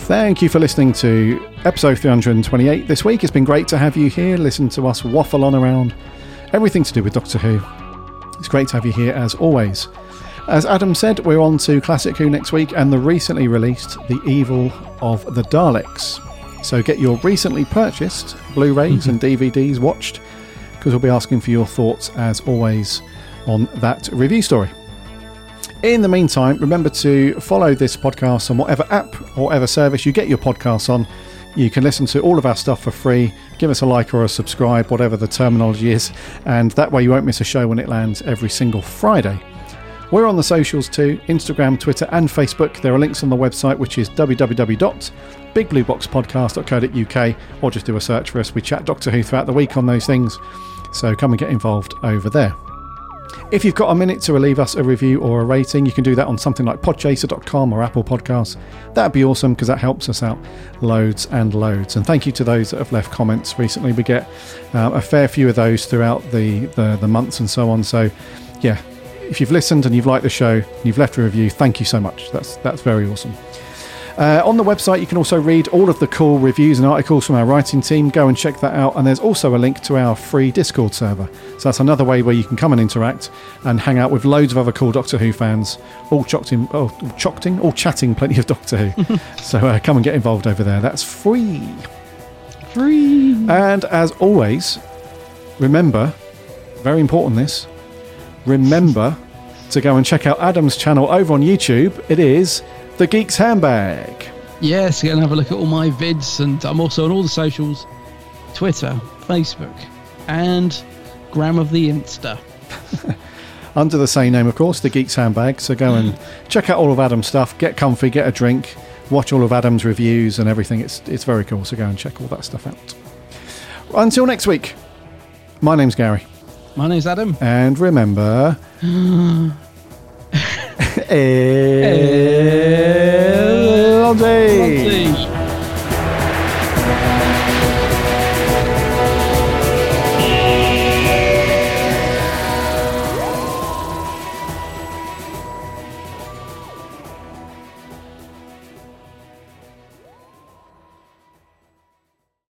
A: Thank you for listening to episode 328 this week. It's been great to have you here, listen to us waffle on around everything to do with Doctor Who. It's great to have you here as always. As Adam said, we're on to Classic Who next week and the recently released The Evil of the Daleks. So get your recently purchased Blu rays and mm-hmm. DVDs watched because we'll be asking for your thoughts as always on that review story. In the meantime, remember to follow this podcast on whatever app or whatever service you get your podcasts on. You can listen to all of our stuff for free. Give us a like or a subscribe, whatever the terminology is, and that way you won't miss a show when it lands every single Friday. We're on the socials too Instagram, Twitter, and Facebook. There are links on the website, which is www.bigblueboxpodcast.co.uk, or just do a search for us. We chat Doctor Who throughout the week on those things, so come and get involved over there. If you've got a minute to leave us a review or a rating, you can do that on something like podchaser.com or Apple Podcasts. That'd be awesome because that helps us out loads and loads. And thank you to those that have left comments recently. We get uh, a fair few of those throughout the, the, the months and so on. So, yeah, if you've listened and you've liked the show and you've left a review, thank you so much. That's, that's very awesome. Uh, on the website, you can also read all of the cool reviews and articles from our writing team. Go and check that out. And there's also a link to our free Discord server. So that's another way where you can come and interact and hang out with loads of other cool Doctor Who fans, all chocked in, oh, all chocked in, all chatting plenty of Doctor Who. so uh, come and get involved over there. That's free.
B: Free.
A: And as always, remember, very important this, remember to go and check out Adam's channel over on YouTube. It is The Geek's Handbag.
B: Yes, go and have a look at all my vids, and I'm also on all the socials Twitter, Facebook, and Gram of the Insta.
A: under the same name, of course, the Geeks Handbag. So go and mm. check out all of Adam's stuff, get comfy, get a drink, watch all of Adam's reviews and everything. It's it's very cool. So go and check all that stuff out. Until next week, my name's Gary.
B: My name's Adam.
A: And remember,
B: é... é... Londres. Londres.